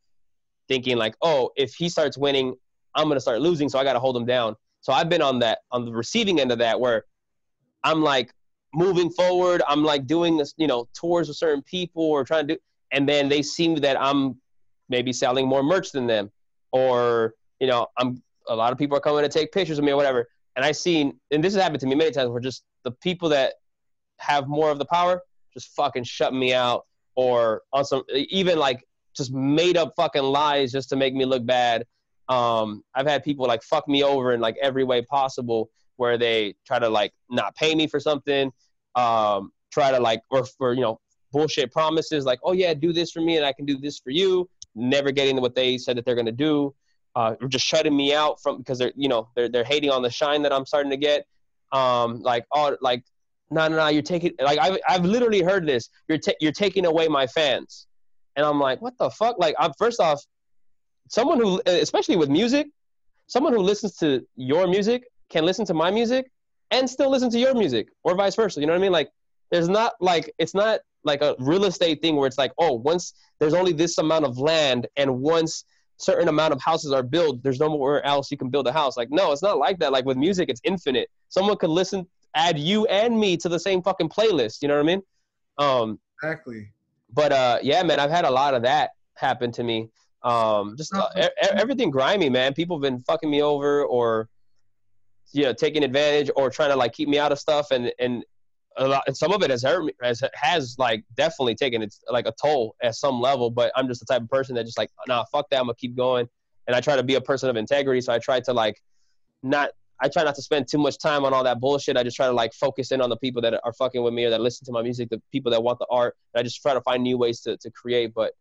thinking like, oh, if he starts winning, I'm gonna start losing, so I gotta hold him down. So I've been on that on the receiving end of that where I'm like moving forward, I'm like doing this, you know, tours with certain people or trying to do, and then they seem that I'm maybe selling more merch than them, or you know, I'm a lot of people are coming to take pictures of me or whatever. And I seen, and this has happened to me many times, where just the people that have more of the power just fucking shut me out, or on some even like just made up fucking lies just to make me look bad. Um, I've had people like fuck me over in like every way possible, where they try to like not pay me for something, um, try to like or for you know bullshit promises like, oh yeah, do this for me and I can do this for you, never getting what they said that they're gonna do uh, just shutting me out from because they're you know they're they're hating on the shine that I'm starting to get. Um, like oh like no no no you're taking like I've I've literally heard this. You're ta- you're taking away my fans, and I'm like what the fuck? Like I'm first off someone who especially with music someone who listens to your music can listen to my music and still listen to your music or vice versa. You know what I mean? Like there's not like it's not like a real estate thing where it's like oh once there's only this amount of land and once certain amount of houses are built, there's nowhere else you can build a house. Like, no, it's not like that. Like with music, it's infinite. Someone could listen, add you and me to the same fucking playlist. You know what I mean? Um, exactly. But uh, yeah, man, I've had a lot of that happen to me. Um, just uh, everything grimy, man. People have been fucking me over or, you know, taking advantage or trying to like keep me out of stuff. And, and a lot, and some of it has hurt me, has, has like definitely taken its like a toll at some level. But I'm just the type of person that just like, nah, fuck that. I'm gonna keep going. And I try to be a person of integrity. So I try to like not. I try not to spend too much time on all that bullshit. I just try to like focus in on the people that are fucking with me or that listen to my music, the people that want the art. And I just try to find new ways to to create. But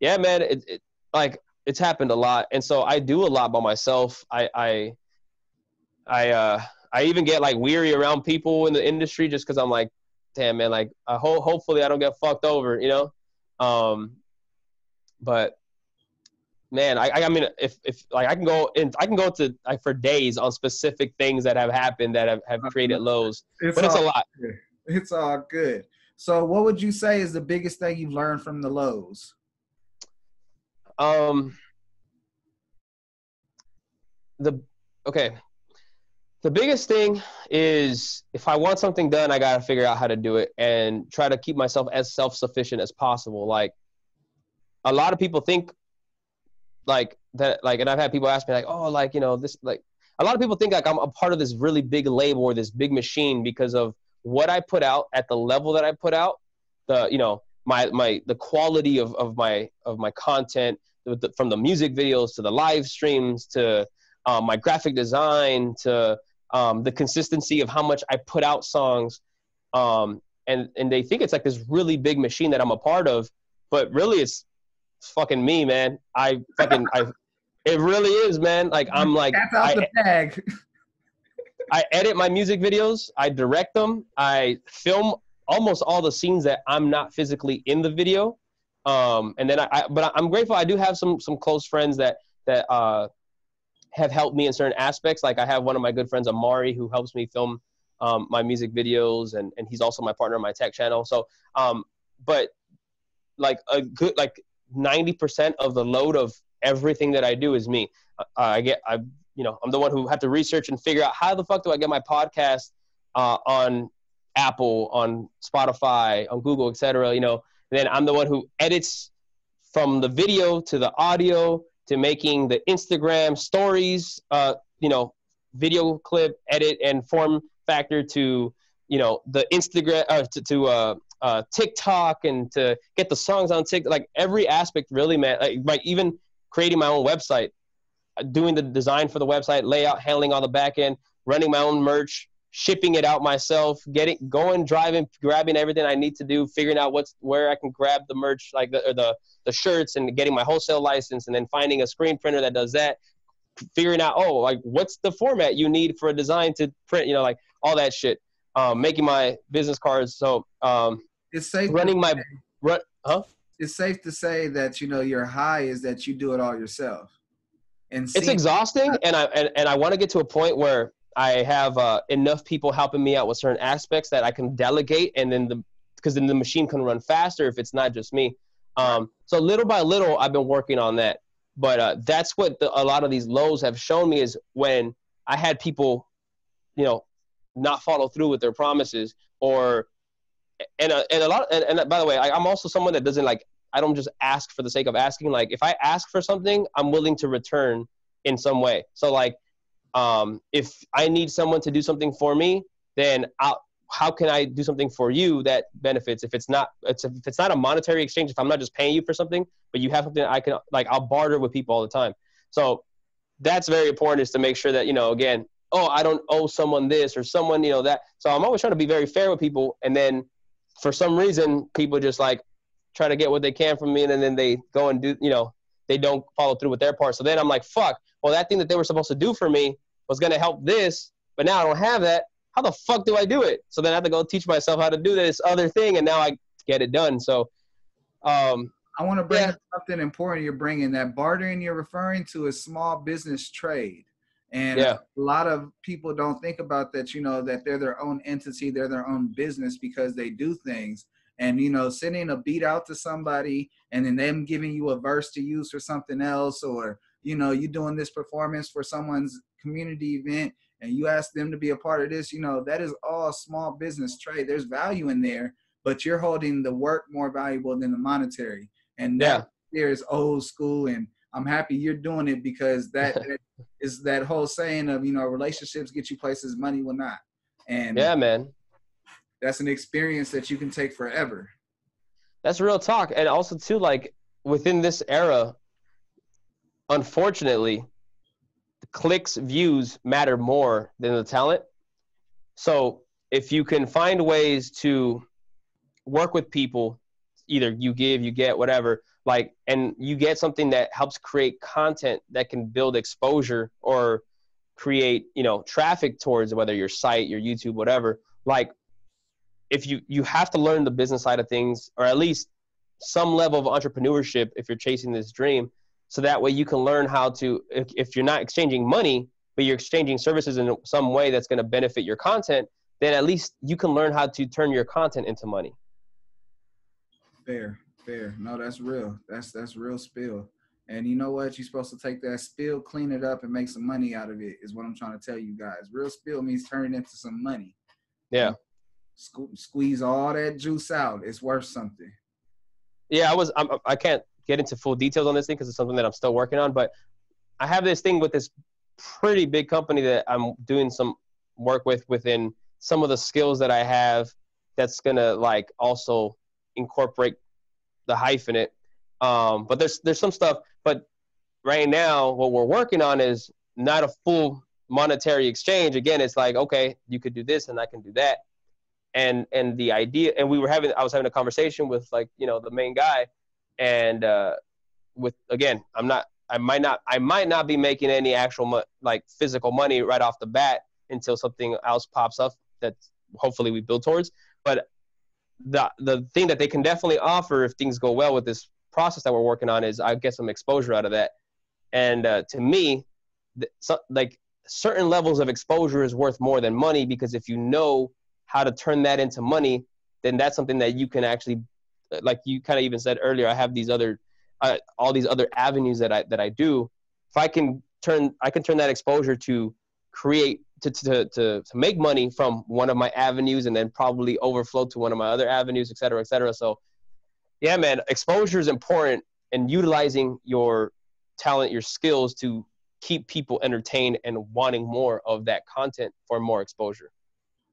yeah, man, it, it like it's happened a lot, and so I do a lot by myself. I I I uh I even get like weary around people in the industry just because I'm like, damn man, like I hope hopefully I don't get fucked over, you know. Um, but man, I I mean if if like I can go in I can go to like for days on specific things that have happened that have, have created lows, it's but it's a lot. Good. It's all good. So, what would you say is the biggest thing you've learned from the lows? Um, the okay, the biggest thing is if I want something done, I got to figure out how to do it and try to keep myself as self sufficient as possible. Like, a lot of people think like that, like, and I've had people ask me, like, oh, like, you know, this, like, a lot of people think like I'm a part of this really big label or this big machine because of what I put out at the level that I put out, the, you know, my, my, the quality of, of my, of my content from the music videos to the live streams to um, my graphic design to um, the consistency of how much I put out songs, um, and and they think it's like this really big machine that I'm a part of, but really it's, it's fucking me, man. I fucking I, it really is, man. Like I'm like that's out I, the bag. I edit my music videos, I direct them, I film almost all the scenes that I'm not physically in the video. Um, and then I, I, but I'm grateful. I do have some some close friends that that uh, have helped me in certain aspects. Like I have one of my good friends, Amari, who helps me film um, my music videos, and and he's also my partner on my tech channel. So, um, but like a good like 90% of the load of everything that I do is me. Uh, I get I you know I'm the one who have to research and figure out how the fuck do I get my podcast uh, on Apple, on Spotify, on Google, etc. You know, and then I'm the one who edits from the video to the audio to making the Instagram stories, uh, you know, video clip edit and form factor to you know the Instagram uh, to, to uh, uh, TikTok and to get the songs on TikTok. Like every aspect, really, man. Like, like even creating my own website, doing the design for the website, layout, handling all the back end, running my own merch, shipping it out myself, getting going, driving, grabbing everything I need to do, figuring out what's where I can grab the merch, like the the the shirts, and getting my wholesale license, and then finding a screen printer that does that. Figuring out, oh, like what's the format you need for a design to print, you know, like all that shit um, making my business cards. So um, it's safe running my run, huh? It's safe to say that you know your high is that you do it all yourself. And it's exhausting, and I and, and I want to get to a point where I have uh, enough people helping me out with certain aspects that I can delegate, and then the because then the machine can run faster if it's not just me. Um, so little by little, I've been working on that. But uh, that's what the, a lot of these lows have shown me is when I had people, you know, not follow through with their promises or and a, uh, and a lot and, and by the way I, i'm also someone that doesn't like i don't just ask for the sake of asking like if i ask for something i'm willing to return in some way so like um, if i need someone to do something for me then I'll, how can i do something for you that benefits if it's not it's if it's not a monetary exchange if i'm not just paying you for something but you have something i can like i'll barter with people all the time so that's very important is to make sure that you know again oh, I don't owe someone this or someone, you know, that. So I'm always trying to be very fair with people. And then for some reason, people just like try to get what they can from me. And then they go and do, you know, they don't follow through with their part. So then I'm like, fuck, well, that thing that they were supposed to do for me was going to help this, but now I don't have that. How the fuck do I do it? So then I have to go teach myself how to do this other thing. And now I get it done. So, um, I want to bring yeah. something important you're bringing. That bartering you're referring to is small business trade. And yeah. a lot of people don't think about that, you know, that they're their own entity, they're their own business because they do things. And, you know, sending a beat out to somebody and then them giving you a verse to use for something else, or, you know, you're doing this performance for someone's community event and you ask them to be a part of this, you know, that is all small business trade. There's value in there, but you're holding the work more valuable than the monetary. And that yeah. there is old school and I'm happy you're doing it because that, that is that whole saying of you know relationships get you places money will not. And yeah, man, that's an experience that you can take forever. That's real talk, and also too like within this era, unfortunately, the clicks views matter more than the talent. So if you can find ways to work with people, either you give, you get, whatever like and you get something that helps create content that can build exposure or create you know traffic towards whether your site your youtube whatever like if you you have to learn the business side of things or at least some level of entrepreneurship if you're chasing this dream so that way you can learn how to if, if you're not exchanging money but you're exchanging services in some way that's going to benefit your content then at least you can learn how to turn your content into money fair fair. No, that's real. That's that's real spill. And you know what? You're supposed to take that spill, clean it up, and make some money out of it. Is what I'm trying to tell you guys. Real spill means turn it into some money. Yeah. squeeze all that juice out. It's worth something. Yeah, I was. I'm, I can't get into full details on this thing because it's something that I'm still working on. But I have this thing with this pretty big company that I'm doing some work with within some of the skills that I have. That's gonna like also incorporate the hyphenate. Um, but there's there's some stuff. But right now, what we're working on is not a full monetary exchange. Again, it's like okay, you could do this and I can do that. And and the idea, and we were having, I was having a conversation with like you know the main guy, and uh, with again, I'm not, I might not, I might not be making any actual mo- like physical money right off the bat until something else pops up that hopefully we build towards. But the the thing that they can definitely offer if things go well with this process that we're working on is I get some exposure out of that. And uh, to me, th- so, like certain levels of exposure is worth more than money because if you know how to turn that into money, then that's something that you can actually, like you kind of even said earlier, I have these other, uh, all these other avenues that I that I do. If I can turn, I can turn that exposure to create to, to, to, to make money from one of my avenues and then probably overflow to one of my other avenues, et cetera, et cetera. So yeah, man, exposure is important and utilizing your talent, your skills to keep people entertained and wanting more of that content for more exposure.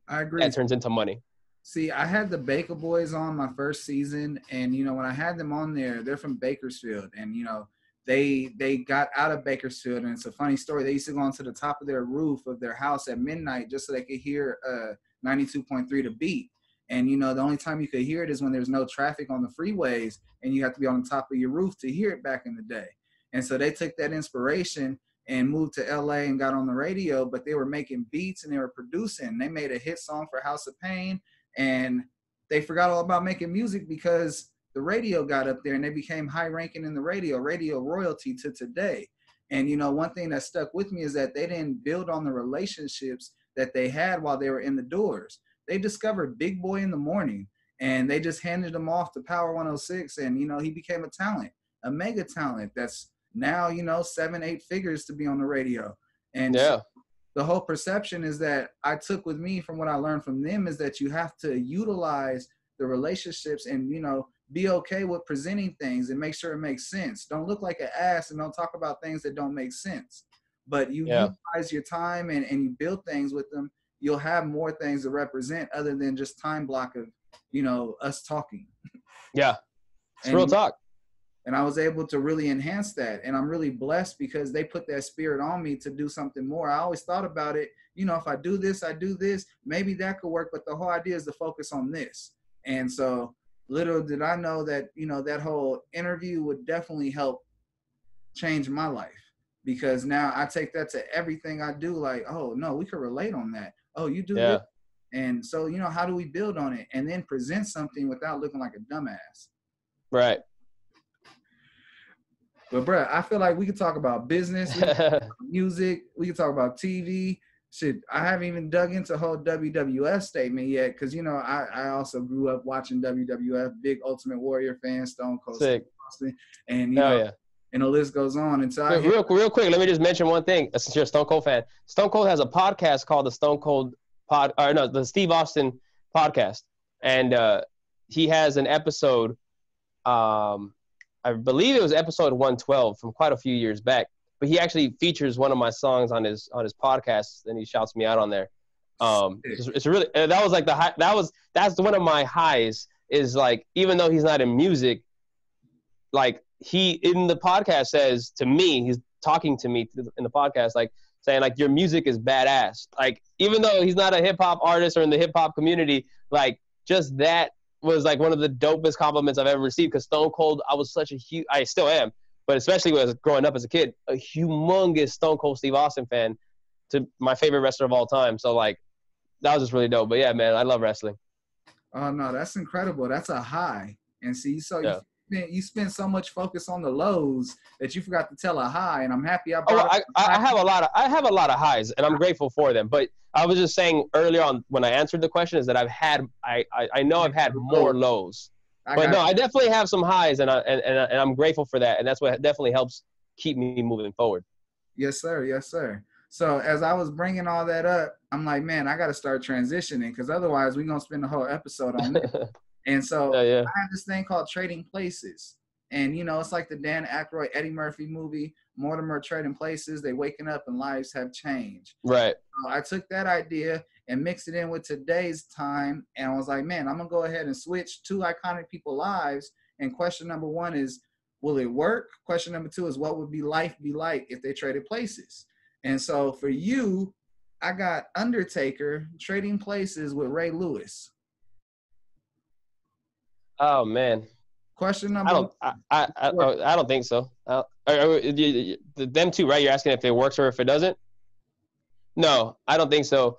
I agree. That turns into money. See, I had the Baker Boys on my first season, and you know when I had them on there, they're from Bakersfield, and you know they they got out of Bakersfield, and it's a funny story. They used to go onto the top of their roof of their house at midnight just so they could hear uh 92.3 The Beat. And you know the only time you could hear it is when there's no traffic on the freeways, and you have to be on the top of your roof to hear it back in the day. And so they took that inspiration and moved to LA and got on the radio, but they were making beats and they were producing. They made a hit song for House of Pain and they forgot all about making music because the radio got up there and they became high ranking in the radio, radio royalty to today. And you know, one thing that stuck with me is that they didn't build on the relationships that they had while they were in the doors. They discovered Big Boy in the morning and they just handed him off to Power 106 and you know, he became a talent, a mega talent that's now, you know, seven, eight figures to be on the radio. And Yeah. The whole perception is that I took with me from what I learned from them is that you have to utilize the relationships and you know be okay with presenting things and make sure it makes sense. Don't look like an ass and don't talk about things that don't make sense. But you Yeah. utilize your time and, and you build things with them, you'll have more things to represent other than just time block of, you know, us talking. Yeah. It's And- real talk. And I was able to really enhance that. And I'm really blessed because they put that spirit on me to do something more. I always thought about it, you know, if I do this, I do this, maybe that could work. But the whole idea is to focus on this. And so little did I know that, you know, that whole interview would definitely help change my life because now I take that to everything I do. Like, oh no, we could relate on that. Oh, you do Yeah. this. And so, you know, how do we build on it and then present something without looking like a dumbass? Right. But bruh, I feel like we could talk about business, talk music, we could talk about TV. Shit, I haven't even dug into the whole WWF statement yet, because you know I, I also grew up watching WWF, big Ultimate Warrior fan, Stone Cold Steve Sick. Austin, and you Hell know, yeah. and the list goes on. And so I Real, real, real quick, let me just mention one thing. uh, Since you're a Stone Cold fan, Stone Cold has a podcast called the Stone Cold Pod, or no, the Steve Austin podcast, and uh, he has an episode. Um, I believe it was episode 112 from quite a few years back, but he actually features one of my songs on his on his podcast, and he shouts me out on there. Um, it's, it's really that was like the high, that was that's one of my highs. Is like even though he's not in music, like he in the podcast says to me, he's talking to me in the podcast, like saying like your music is badass. Like even though he's not a hip hop artist or in the hip hop community, like just that was like one of the dopest compliments I've ever received. Because Stone Cold, I was such a huge, I still am, but especially when I was growing up as a kid, a humongous Stone Cold Steve Austin fan, to my favorite wrestler of all time. So like that was just really dope. But yeah, man, I love wrestling. Oh no, that's incredible. That's a high. And see, so Yeah. you spent you spent so much focus on the lows that you forgot to tell a high. And I'm happy I Oh, brought I, I I have a lot of I have a lot of highs, and I'm grateful for them. But I was just saying earlier on when I answered the question is that I've had I I, I know I've had more lows, but no, I definitely have some highs, and I and, and, and I'm grateful for that, and that's what definitely helps keep me moving forward. Yes, sir. Yes, sir. So as I was bringing all that up, I'm like, man, I got to start transitioning because otherwise we're gonna spend the whole episode on this. And so yeah, yeah, I have this thing called Trading Places, and you know, it's like the Dan Aykroyd, Eddie Murphy movie, Mortimer Trading Places. They waking up and lives have changed. right. So I took that idea and mixed it in with today's time, and I was like, man, I'm gonna go ahead and switch two iconic people lives. And question number one is, will it work? Question number two is, what would be life be like if they traded places? And so for you, I got Undertaker trading places with Ray Lewis. Oh man, Question number I don't I I, I, oh, I don't think so. Uh, are- are- you- you- them two, right? You're asking if it works or if it doesn't. No, I don't think so.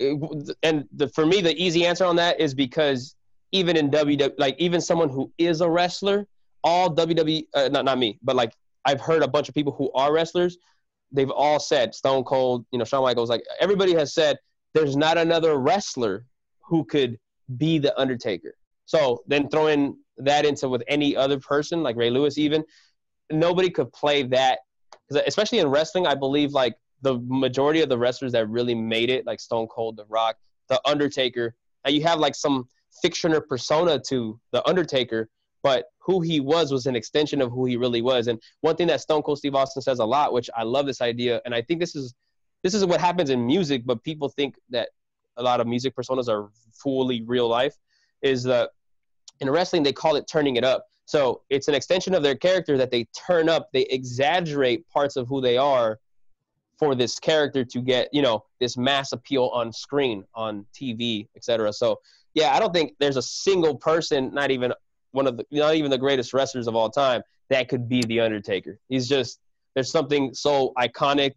And the, for me, the easy answer on that is because even in WWE, like even someone who is a wrestler, all WWE, uh, not not me, but like I've heard a bunch of people who are wrestlers, they've all said Stone Cold, you know, Shawn Michaels, like everybody has said, there's not another wrestler who could be the Undertaker. So then throwing that into with any other person, like Ray Lewis, even nobody could play that. Especially in wrestling, I believe like the majority of the wrestlers that really made it, like Stone Cold, The Rock, The Undertaker, you have like some fiction or persona to The Undertaker, but who he was was an extension of who he really was. And one thing that Stone Cold Steve Austin says a lot, which I love this idea, and I think this is this is what happens in music, but people think that a lot of music personas are fully real life, is that in wrestling they call it turning it up. So it's an extension of their character that they turn up, they exaggerate parts of who they are for this character to get, you know, this mass appeal on screen, on TV, etc. So yeah, I don't think there's a single person, not even one of the not even the greatest wrestlers of all time, that could be the Undertaker. He's just there's something so iconic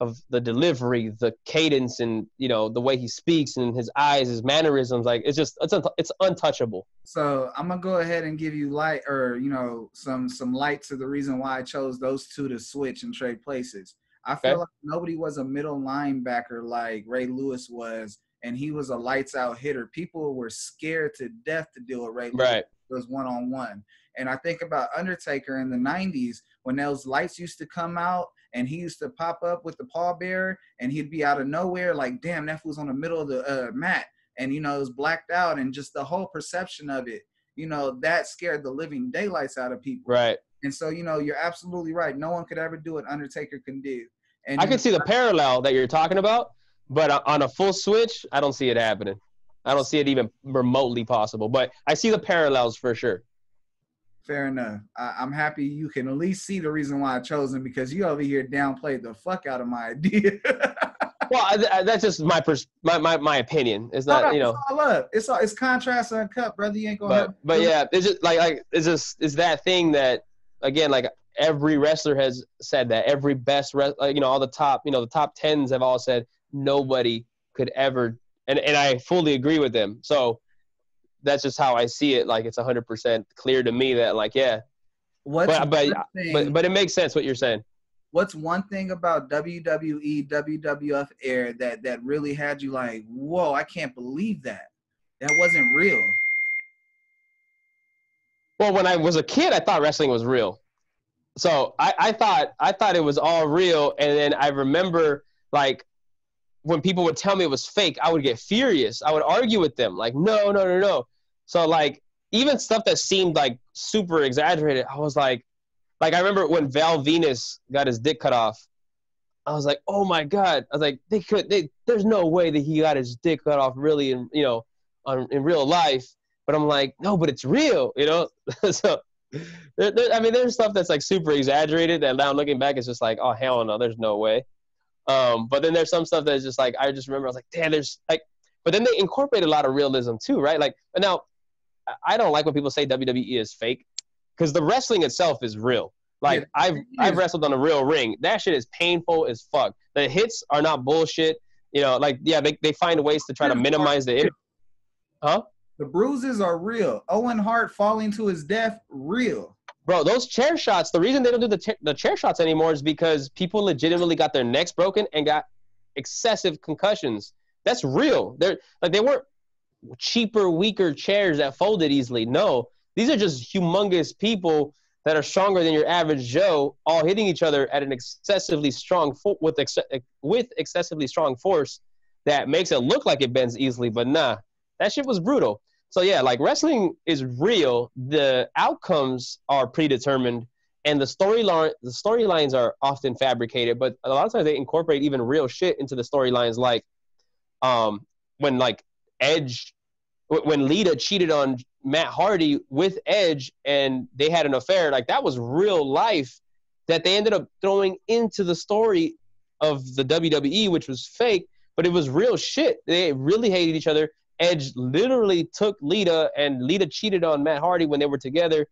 of the delivery, the cadence, and you know the way he speaks and his eyes, his mannerisms. Like it's just it's it's untouchable. So I'm gonna go ahead and give you light, or you know, some some light to the reason why I chose those two to switch and trade places. I feel okay. like nobody was a middle linebacker like Ray Lewis was, and he was a lights out hitter. People were scared to death to deal with Ray right. Lewis was one on one. And I think about Undertaker in the 90s when those lights used to come out and he used to pop up with the pallbearer and he'd be out of nowhere like, damn, that fool's on the middle of the uh, mat. And, you know, it was blacked out and just the whole perception of it, you know, that scared the living daylights out of people. Right. And so, you know, you're absolutely right. No one could ever do what Undertaker can do. And I can see the parallel that you're talking about, but on a full switch, I don't see it happening. I don't see it even remotely possible. But I see the parallels for sure. Fair enough. I, am happy you can at least see the reason why I chose him because you over here downplayed the fuck out of my idea. well, I, I, that's just my, pers- my my my opinion. It's not no, no, you know. It's all up. It's all it's contrast uncut, brother. You ain't gonna. But but yeah, it's just like like it's just it's that thing that again like every wrestler has said that every best re- like, you know all the top you know the top tens have all said nobody could ever and and I fully agree with them. So that's just how I see it. Like it's hundred percent clear to me that like yeah. What's but but, but but it makes sense what you're saying. What's one thing about WWE WWF air that that really had you like whoa I can't believe that that wasn't real. Well, when I was a kid, I thought wrestling was real. So I, I thought I thought it was all real, and then I remember like when people would tell me it was fake, I would get furious. I would argue with them, like, no, no, no, no. So like even stuff that seemed like super exaggerated, I was like, like I remember when Val Venis got his dick cut off. I was like, oh my god! I was like, they could, they, there's no way that he got his dick cut off really in, you know, on, in real life. But I'm like, no, but it's real, you know. so, there, there, I mean, there's stuff that's like super exaggerated that now looking back, it's just like, oh hell no, there's no way. Um, but then there's some stuff that's just like I just remember I was like, damn, there's like, but then they incorporate a lot of realism too, right? Like, but now I don't like when people say WWE is fake because the wrestling itself is real. Like yeah, I've I've wrestled on a real ring. That shit is painful as fuck. The hits are not bullshit. You know, like yeah, they, they find ways to try to minimize the. Huh? The bruises are real. Owen Hart falling to his death, real. Bro, those chair shots. The reason they don't do the the chair shots anymore is because people legitimately got their necks broken and got excessive concussions. That's real. They're like they weren't cheaper, weaker chairs that folded easily. No, these are just humongous people that are stronger than your average Joe, all hitting each other at an excessively strong fo- with ex- with excessively strong force that makes it look like it bends easily, but nah, that shit was brutal. So yeah, like wrestling is real. The outcomes are predetermined, and the storyline the storylines are often fabricated. But a lot of times they incorporate even real shit into the storylines, like um, when like Edge, when Lita cheated on Matt Hardy with Edge, and they had an affair. Like that was real life that they ended up throwing into the story of the WWE, which was fake, but it was real shit. They really hated each other Edge literally took Lita and Lita cheated on Matt Hardy when they were together.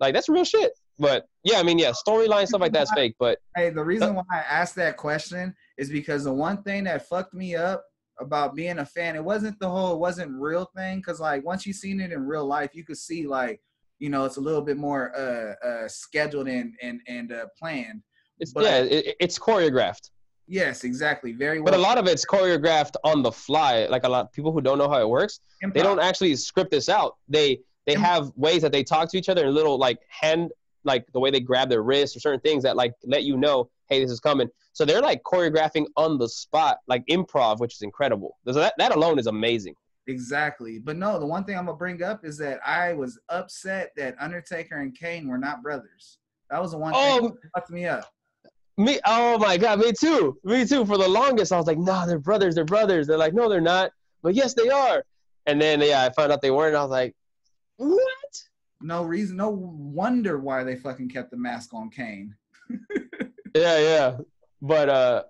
Like that's real shit. But yeah, I mean, yeah, storyline stuff like that's fake. But hey, the reason why I asked that question is because the one thing that fucked me up about being a fan. It wasn't the whole, it wasn't real thing. Cause like once you seen it in real life, you could see like, you know, it's a little bit more uh, uh scheduled and and and uh, planned. It's But- yeah, it, it's choreographed. Yes, exactly. Very well. But a lot of it's choreographed on the fly. Like a lot of people who don't know how it works, they don't actually script this out. They they Im- have ways that they talk to each other and little like hand like the way they grab their wrists or certain things that like let you know, hey, this is coming. So they're like choreographing on the spot, like improv, which is incredible. So that that alone is amazing. Exactly. But no, the one thing I'm gonna bring up is that I was upset that Undertaker and Kane were not brothers. That was the one thing Oh, that fucked me up. Me, oh my god, me too, me too. For the longest, I was like, no, they're brothers, they're brothers. They're like, no, they're not. But yes, they are. And then yeah, I found out they weren't. I was like, what? No reason, no wonder why they fucking kept the mask on Kane. Yeah, yeah. But uh,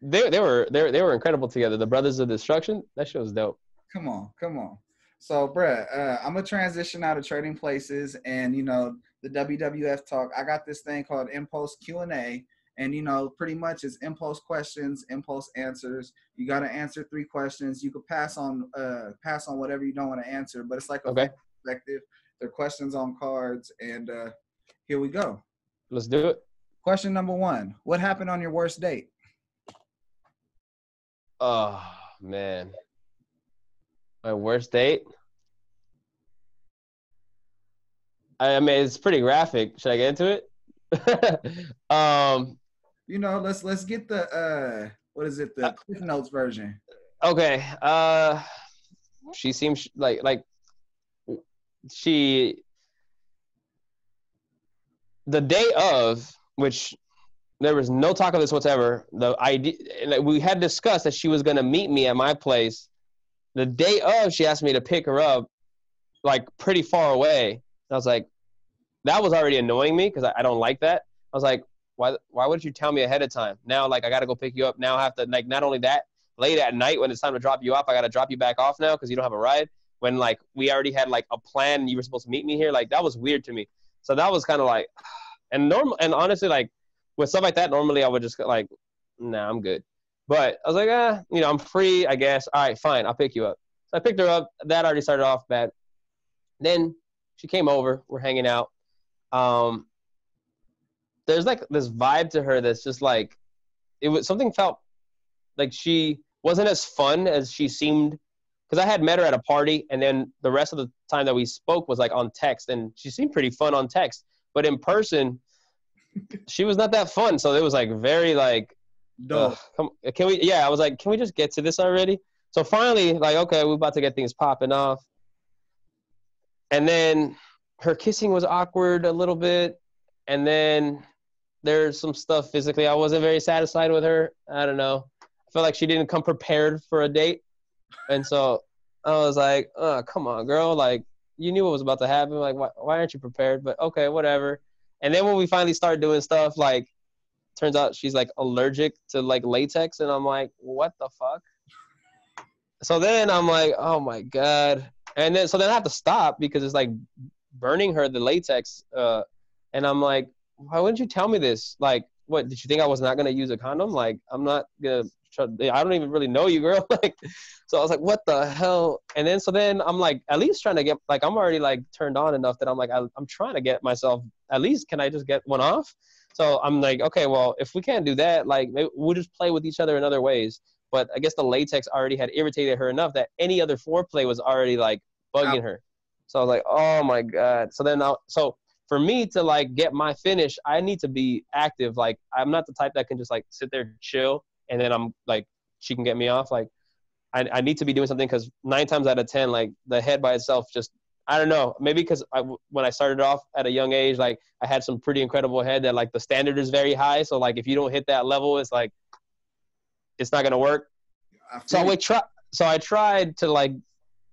they they were they were, they were incredible together. The Brothers of Destruction. That shit was dope. Come on, come on. So, bruh, uh, I'm gonna transition out of trading places and you know the WWF talk. I got this thing called Impulse Q and A, and you know pretty much it's impulse questions, impulse answers. You got to answer three questions. You could pass on uh, pass on whatever you don't want to answer, but it's like a Okay. perspective. They're questions on cards, and uh, here we go. Let's do it. Question number one: What happened on your worst date? Oh man, my worst date. I I mean, it's pretty graphic. Should I get into it? um. You know, let's let's get the uh, what is it? The Cliff Notes version. Okay. Uh, she seems like like she the day of which there was no talk of this whatsoever. The idea we had discussed that she was gonna meet me at my place. The day of, she asked me to pick her up, like pretty far away. And I was like, that was already annoying me because I, I don't like that. I was like, why why wouldn't you tell me ahead of time? Now like I gotta go pick you up. Now I have to like not only that, late at night when it's time to drop you off, I gotta drop you back off now because you don't have a ride. When like we already had like a plan and you were supposed to meet me here, like that was weird to me. So that was kind of like, and normal and honestly like with stuff like that, normally I would just like, nah, I'm good. But I was like, ah, you know, I'm free, I guess. All right, fine, I'll pick you up. So I picked her up. That already started off bad. Then she came over. We're hanging out. Um, there's like this vibe to her that's just like, it was something felt like she wasn't as fun as she seemed. Because I had met her at a party, and then the rest of the time that we spoke was like on text, and she seemed pretty fun on text. But in person, she was not that fun. So it was like very like come, can we? Yeah, I was like, can we just get to this already? So finally, like, okay, we're about to get things popping off. And then her kissing was awkward a little bit, and then there's some stuff physically I wasn't very satisfied with her. I don't know. I felt like she didn't come prepared for a date, and so I was like, oh, come on, girl, like you knew what was about to happen. Like, why, why aren't you prepared? But okay, whatever. And then when we finally started doing stuff, like turns out she's like allergic to like latex and i'm like what the fuck so then i'm like oh my god and then so then i have to stop because it's like burning her the latex uh and i'm like why wouldn't you tell me this like what did you think i was not going to use a condom like i'm not gonna try, i don't even really know you girl like so i was like what the hell and then so then i'm like at least trying to get like i'm already like turned on enough that i'm like I, i'm trying to get myself at least can i just get one off so I'm like, okay, well, if we can't do that, like maybe we'll just play with each other in other ways. But I guess the latex already had irritated her enough that any other foreplay was already like bugging her. So I was like, oh my god. So then, I, so for me to like get my finish, I need to be active. Like I'm not the type that can just like sit there chill and then I'm like she can get me off. Like I, I need to be doing something because nine times out of ten, like the head by itself just I don't know. Maybe because I, when I started off at a young age, like I had some pretty incredible head that like the standard is very high. So like if you don't hit that level, it's like it's not gonna work. I So we try. So I tried to like,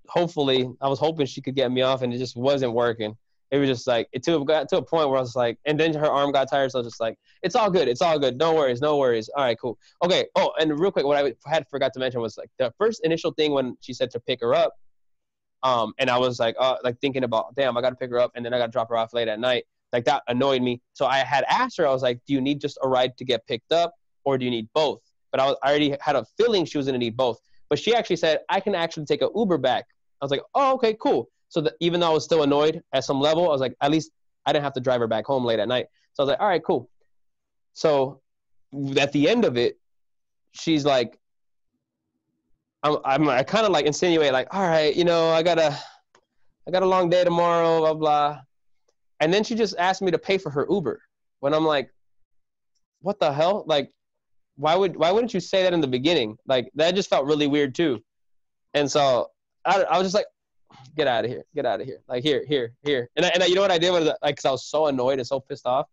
hopefully, I was hoping she could get me off, and it just wasn't working. It was just like it to, got to a point where I was like, and then her arm got tired, so I was just like, it's all good, it's all good, no worries, no worries. All right, cool. Okay. Oh, and real quick, what I had forgot to mention was like the first initial thing when she said to pick her up, um, and I was like, uh, like thinking about, damn, I got to pick her up, and then I got to drop her off late at night. Like that annoyed me. So I had asked her, I was like, do you need just a ride to get picked up, or do you need both? But I, was, I already had a feeling she was gonna need both. But she actually said I can actually take an Uber back. I was like, oh, okay, cool. So that even though I was still annoyed at some level, I was like, at least I didn't have to drive her back home late at night. So I was like, all right, cool. So at the end of it, she's like, I'm, I'm I kind of like insinuate like, all right, you know, I got a, I got a long day tomorrow, blah blah, and then she just asked me to pay for her Uber. When I'm like, what the hell? Like, why would why wouldn't you say that in the beginning? Like that just felt really weird too. And so I, I was just like, get out of here, get out of here, like here, here, here. And I, and I, you know what I did was like, cause I was so annoyed and so pissed off.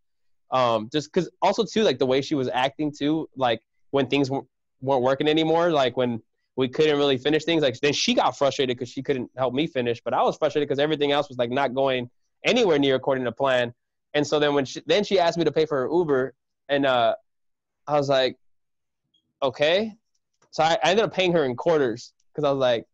Um, just cause also too like the way she was acting too, like when things weren't working anymore, like when we couldn't really finish things. Like then she got frustrated because she couldn't help me finish, but I was frustrated because everything else was like not going anywhere near according to plan. And so then when she then she asked me to pay for her Uber, and uh, I was like, okay. So I, I ended up paying her in quarters because I was like,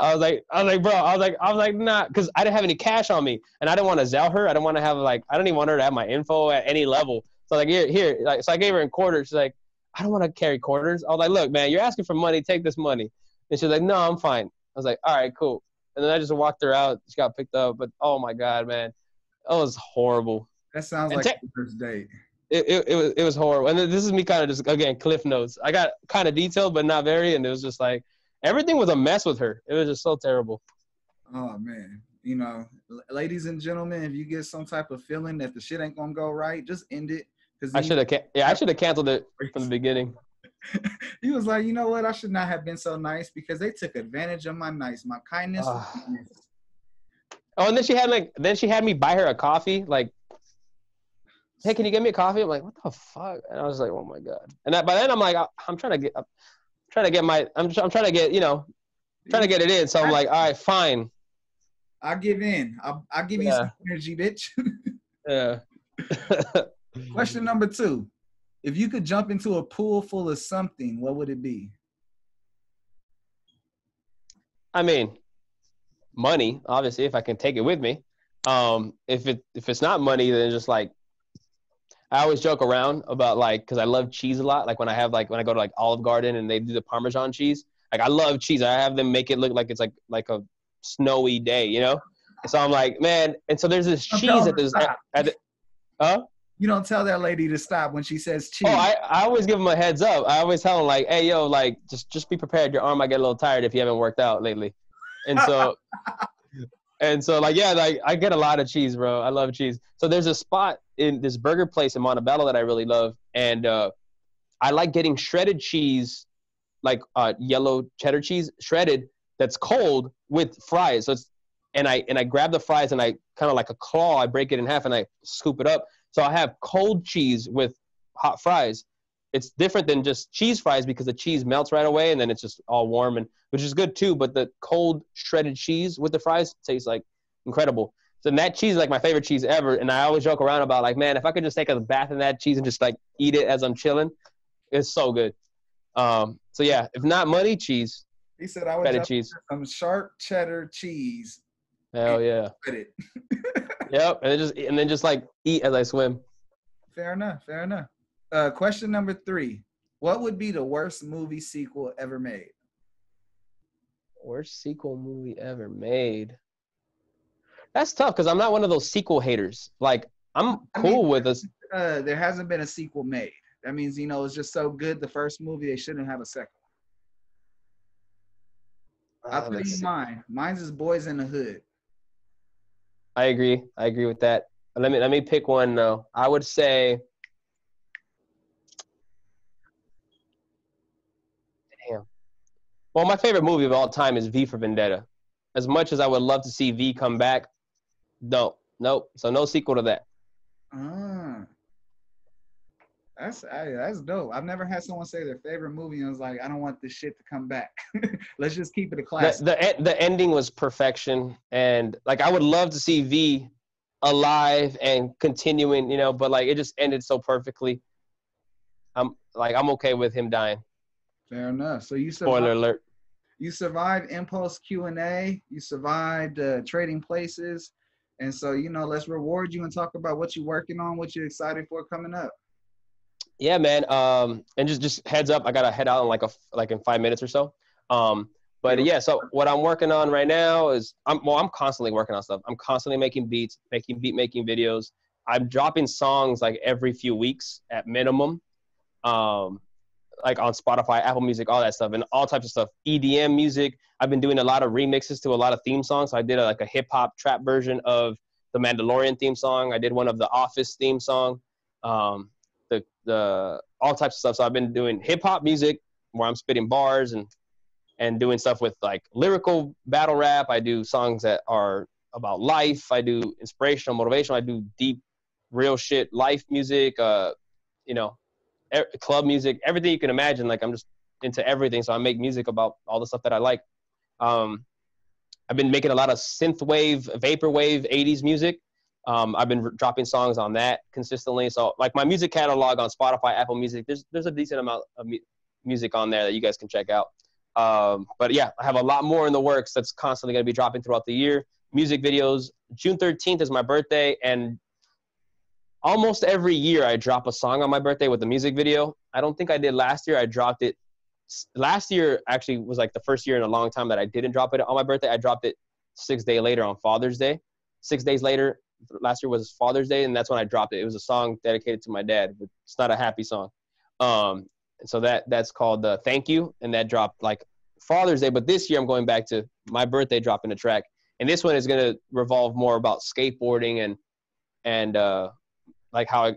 I was like, I was like, bro, I was like, I was like, nah, because I didn't have any cash on me, and I didn't want to sell her. I didn't want to have like, I don't even want her to have my info at any level. So like, here, here, like, so I gave her in quarters. She's like, I don't want to carry quarters. I was like, look, man, you're asking for money. Take this money. And she's like, no, I'm fine. I was like, all right, cool. And then I just walked her out. She got picked up. But oh my God, man, that was horrible. That sounds and like te- first date. It, it, it, was, it was horrible. And this is me kind of just, again, cliff notes. I got kind of detailed, but not very. And it was just like, everything was a mess with her. It was just so terrible. Oh, man. You know, ladies and gentlemen, if you get some type of feeling that the shit ain't to go right, just end it I should have, yeah, I should have canceled it from the beginning. he was like, you know what? I should not have been so nice because they took advantage of my nice, my kindness. Uh, oh, and then she had like, then she had me buy her a coffee. Like, hey, can you get me a coffee? I'm like, what the fuck? And I was like, oh my god. And by then I'm like, I'm trying to get, trying to get my, I'm, I'm trying to get, you know, trying to get it in. So I'm like, all right, fine. I'll give in. I'll, I'll give you some energy, bitch. yeah. Question number two. If you could jump into a pool full of something, what would it be? I mean, money, obviously, if I can take it with me. Um, if it if it's not money, then just like I always joke around about like because I love cheese a lot. Like when I have like when I go to like Olive Garden and they do the Parmesan cheese, like I love cheese. I have them make it look like it's like like a snowy day, you know. so I'm like, man. And so there's this cheese at this. At, at, huh? you don't tell that lady to stop when she says cheese. Oh, I, I always give them a heads up. I always tell them like, hey, yo, like just just be prepared. Your arm might get a little tired if you haven't worked out lately. And so, and so like yeah, like I get a lot of cheese, bro. I love cheese. So there's a spot in this burger place in Montebello that I really love, and uh, I like getting shredded cheese, like uh, yellow cheddar cheese, shredded that's cold with fries. So it's and I and I grab the fries and I kind of like a claw, I break it in half and I scoop it up so I have cold cheese with hot fries. It's different than just cheese fries because the cheese melts right away and then it's just all warm and which is good too. But the cold shredded cheese with the fries tastes like incredible. So that cheese is like my favorite cheese ever. And I always joke around about like, man, if I could just take a bath in that cheese and just like eat it as I'm chilling, it's so good. Um, so yeah, if not money, cheese. He said I would cheese. some sharp cheddar cheese. Hell yeah. Yep, and then just and then just like eat as I swim. Fair enough. Fair enough. Uh, question number three: What would be the worst movie sequel ever made? Worst sequel movie ever made. That's tough because I'm not one of those sequel haters. Like I'm cool I mean, with us. Uh, there hasn't been a sequel made. That means you know it's just so good. The first movie they shouldn't have a second. I'll uh, tell you mine. Mine's is Boys in the Hood. I agree. I agree with that. Let me let me pick one though. I would say Damn. Well, my favorite movie of all time is V for Vendetta. As much as I would love to see V come back, no. Nope. So no sequel to that. Ah. That's I, that's dope. I've never had someone say their favorite movie and was like, I don't want this shit to come back. Let's just keep it a classic. The, the the ending was perfection, and like I would love to see V alive and continuing, you know, but like it just ended so perfectly. I'm like I'm okay with him dying. Fair enough. So you survived, spoiler alert. You survived impulse Q and A. You survived uh, trading places, and so you know, let's reward you and talk about what you're working on, what you're excited for coming up yeah, man. Um, and just just heads up, I gotta head out in like a like in five minutes or so. Um, but yeah, so what I'm working on right now is I'm well, I'm constantly working on stuff. I'm constantly making beats, making beat making videos. I'm dropping songs like every few weeks at minimum. Um, like on Spotify, Apple Music, all that stuff, and all types of stuff. EDM music. I've been doing a lot of remixes to a lot of theme songs. So I did a, like a hip hop trap version of the Mandalorian theme song. I did one of the Office theme song. Um, the the all types of stuff. So I've been doing hip hop music where I'm spitting bars and and doing stuff with like lyrical battle rap. I do songs that are about life. I do inspirational, motivational. I do deep, real shit, life music. Uh, you know, club music, everything you can imagine. Like I'm just into everything. So I make music about all the stuff that I like. Um, I've been making a lot of synthwave, vaporwave, 80s music. Um, I've been dropping songs on that consistently. So like my music catalog on Spotify, Apple Music, there's there's a decent amount of mu- music on there that you guys can check out. Um, but yeah, I have a lot more in the works that's constantly going to be dropping throughout the year. Music videos. June 13th is my birthday, and almost every year I drop a song on my birthday with a music video. I don't think I did last year. I dropped it. Last year actually was like the first year in a long time that I didn't drop it on my birthday. I dropped it six days later on Father's Day. Six days later, last year was Father's Day, and that's when I dropped it. It was a song dedicated to my dad. But it's not a happy song. Um, so that that's called uh, "Thank You," and that dropped like Father's Day. But this year I'm going back to my birthday, dropping a track, and this one is gonna revolve more about skateboarding and and uh, like how I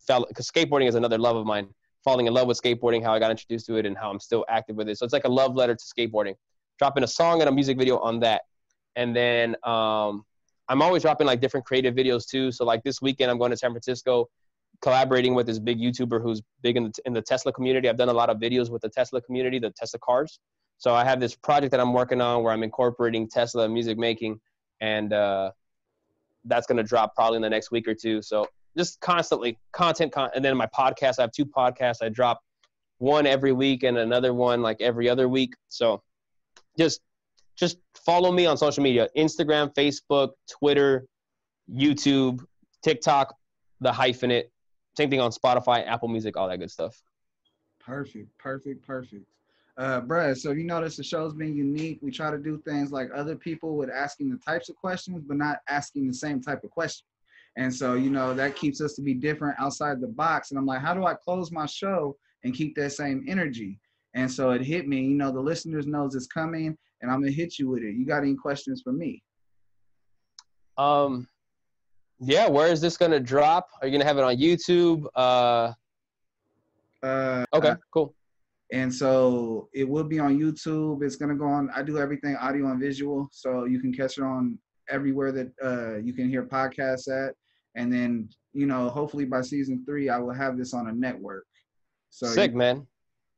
fell because skateboarding is another love of mine. Falling in love with skateboarding, how I got introduced to it, and how I'm still active with it. So it's like a love letter to skateboarding. Dropping a song and a music video on that, and then um, I'm always dropping like different creative videos too. So like this weekend, I'm going to San Francisco, collaborating with this big YouTuber who's big in the, in the Tesla community. I've done a lot of videos with the Tesla community, the Tesla cars. So I have this project that I'm working on where I'm incorporating Tesla music making, and uh, that's to drop probably in the next week or two. So just constantly content, con- and then my podcast. I have two podcasts. I drop one every week and another one like every other week. So just just follow me on social media: Instagram, Facebook, Twitter, YouTube, TikTok, the hyphenate. Same thing on Spotify, Apple Music, all that good stuff. Perfect, perfect, perfect. Uh, Brad, so you notice the show's been unique. We try to do things like other people with asking the types of questions, but not asking the same type of question. And so, you know, that keeps us to be different outside the box. And I'm like, how do I close my show and keep that same energy? And so it hit me, you know, the listeners knows it's coming and I'm gonna hit you with it. You got any questions for me? Um yeah, where is this gonna drop? Are you gonna have it on YouTube? Uh uh okay, cool. And so it will be on YouTube. It's gonna go on. I do everything audio and visual, so you can catch it on everywhere that uh, you can hear podcasts at. And then you know, hopefully by season three, I will have this on a network. So sick, you, man.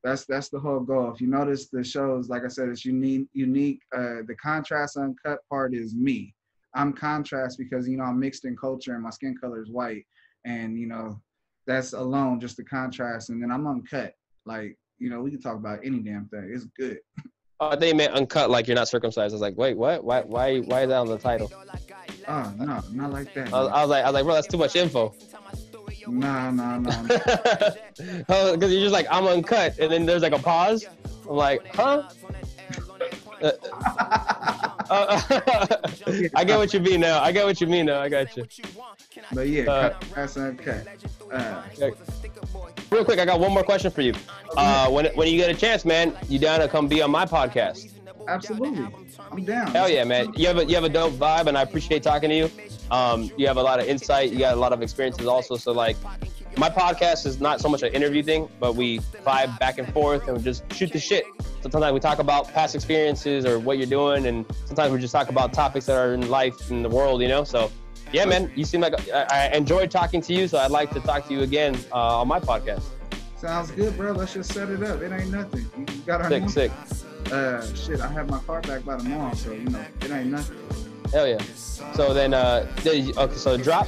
That's that's the whole goal. If you notice the shows, like I said, it's unique. Unique. Uh, the contrast uncut part is me. I'm contrast because you know I'm mixed in culture and my skin color is white, and you know that's alone just the contrast. And then I'm uncut. Like you know, we can talk about any damn thing. It's good. Oh, they meant uncut, like you're not circumcised. I was like, wait, what? Why? Why? Why is that on the title? Oh no, not like that. I was, I was like, I was like, bro, that's too much info. Nah, nah, nah. oh, because you're just like, I'm uncut, and then there's like a pause. I'm like, huh? Uh, uh, I get what you mean now. I get what you mean now. I got you. But yeah, uh, that's uncut. Uh, Real quick, I got one more question for you. Uh, when when you get a chance, man, you down to come be on my podcast? Absolutely, I'm down. Hell yeah, man! You have a you have a dope vibe, and I appreciate talking to you. Um, you have a lot of insight. You got a lot of experiences also. So like, my podcast is not so much an interview thing, but we vibe back and forth and we just shoot the shit. Sometimes we talk about past experiences or what you're doing, and sometimes we just talk about topics that are in life in the world, you know. So yeah, man, you seem like I, I enjoyed talking to you, so I'd like to talk to you again uh, on my podcast. Sounds good, bro. Let's just set it up. It ain't nothing. You got our sick, sick. Uh, shit, I have my car back by tomorrow, so you know it ain't nothing. Hell yeah. So then, uh, okay, so drop.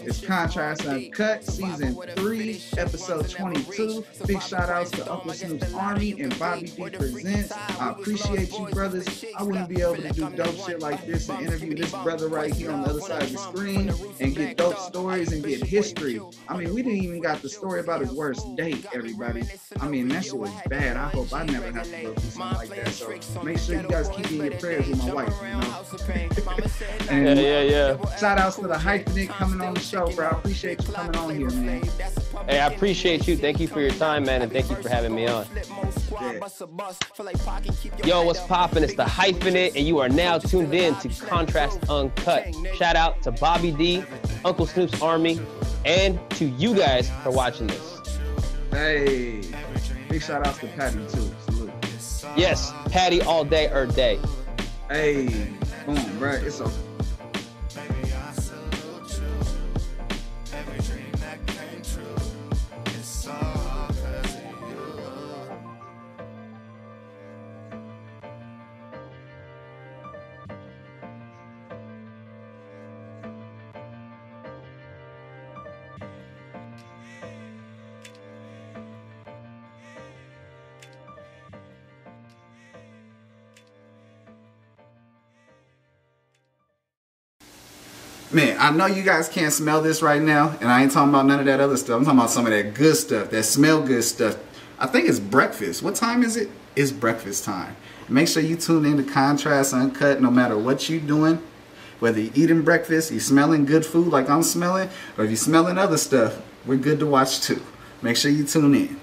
It's Contrast Uncut, Season 3, Episode 22. Big shout outs to Uncle Snoop's Army and Bobby D Presents. I appreciate you, brothers. I wouldn't be able to do dope shit like this and interview this brother right here on the other side of the screen and get dope stories and get history. I mean, we didn't even got the story about his worst date, everybody. I mean, that shit was bad. I hope I never have to go through something like that. So make sure you guys keep in your prayers with my wife, you know. and Yeah, yeah, yeah. shout outs to the hyphenate coming on the show, bro. I appreciate you coming on here, man. Hey, I appreciate you. Thank you for your time, man, and thank you for having me on. Yo, what's poppin'? It's the hyphenate, and you are now tuned in to Contrast Uncut. Shout out to Bobby D, Uncle Snoop's Army, and to you guys for watching this. Hey, big shout outs to Patty too. Salute. Yes, Patty all day or day. Hey, boom, bro. It's a Man, I know you guys can't smell this right now, and I ain't talking about none of that other stuff. I'm talking about some of that good stuff, that smell good stuff. I think it's breakfast. What time is it? It's breakfast time. Make sure you tune in to Contrast Uncut no matter what you're doing. Whether you're eating breakfast, you're smelling good food like I'm smelling, or if you're smelling other stuff, we're good to watch too. Make sure you tune in.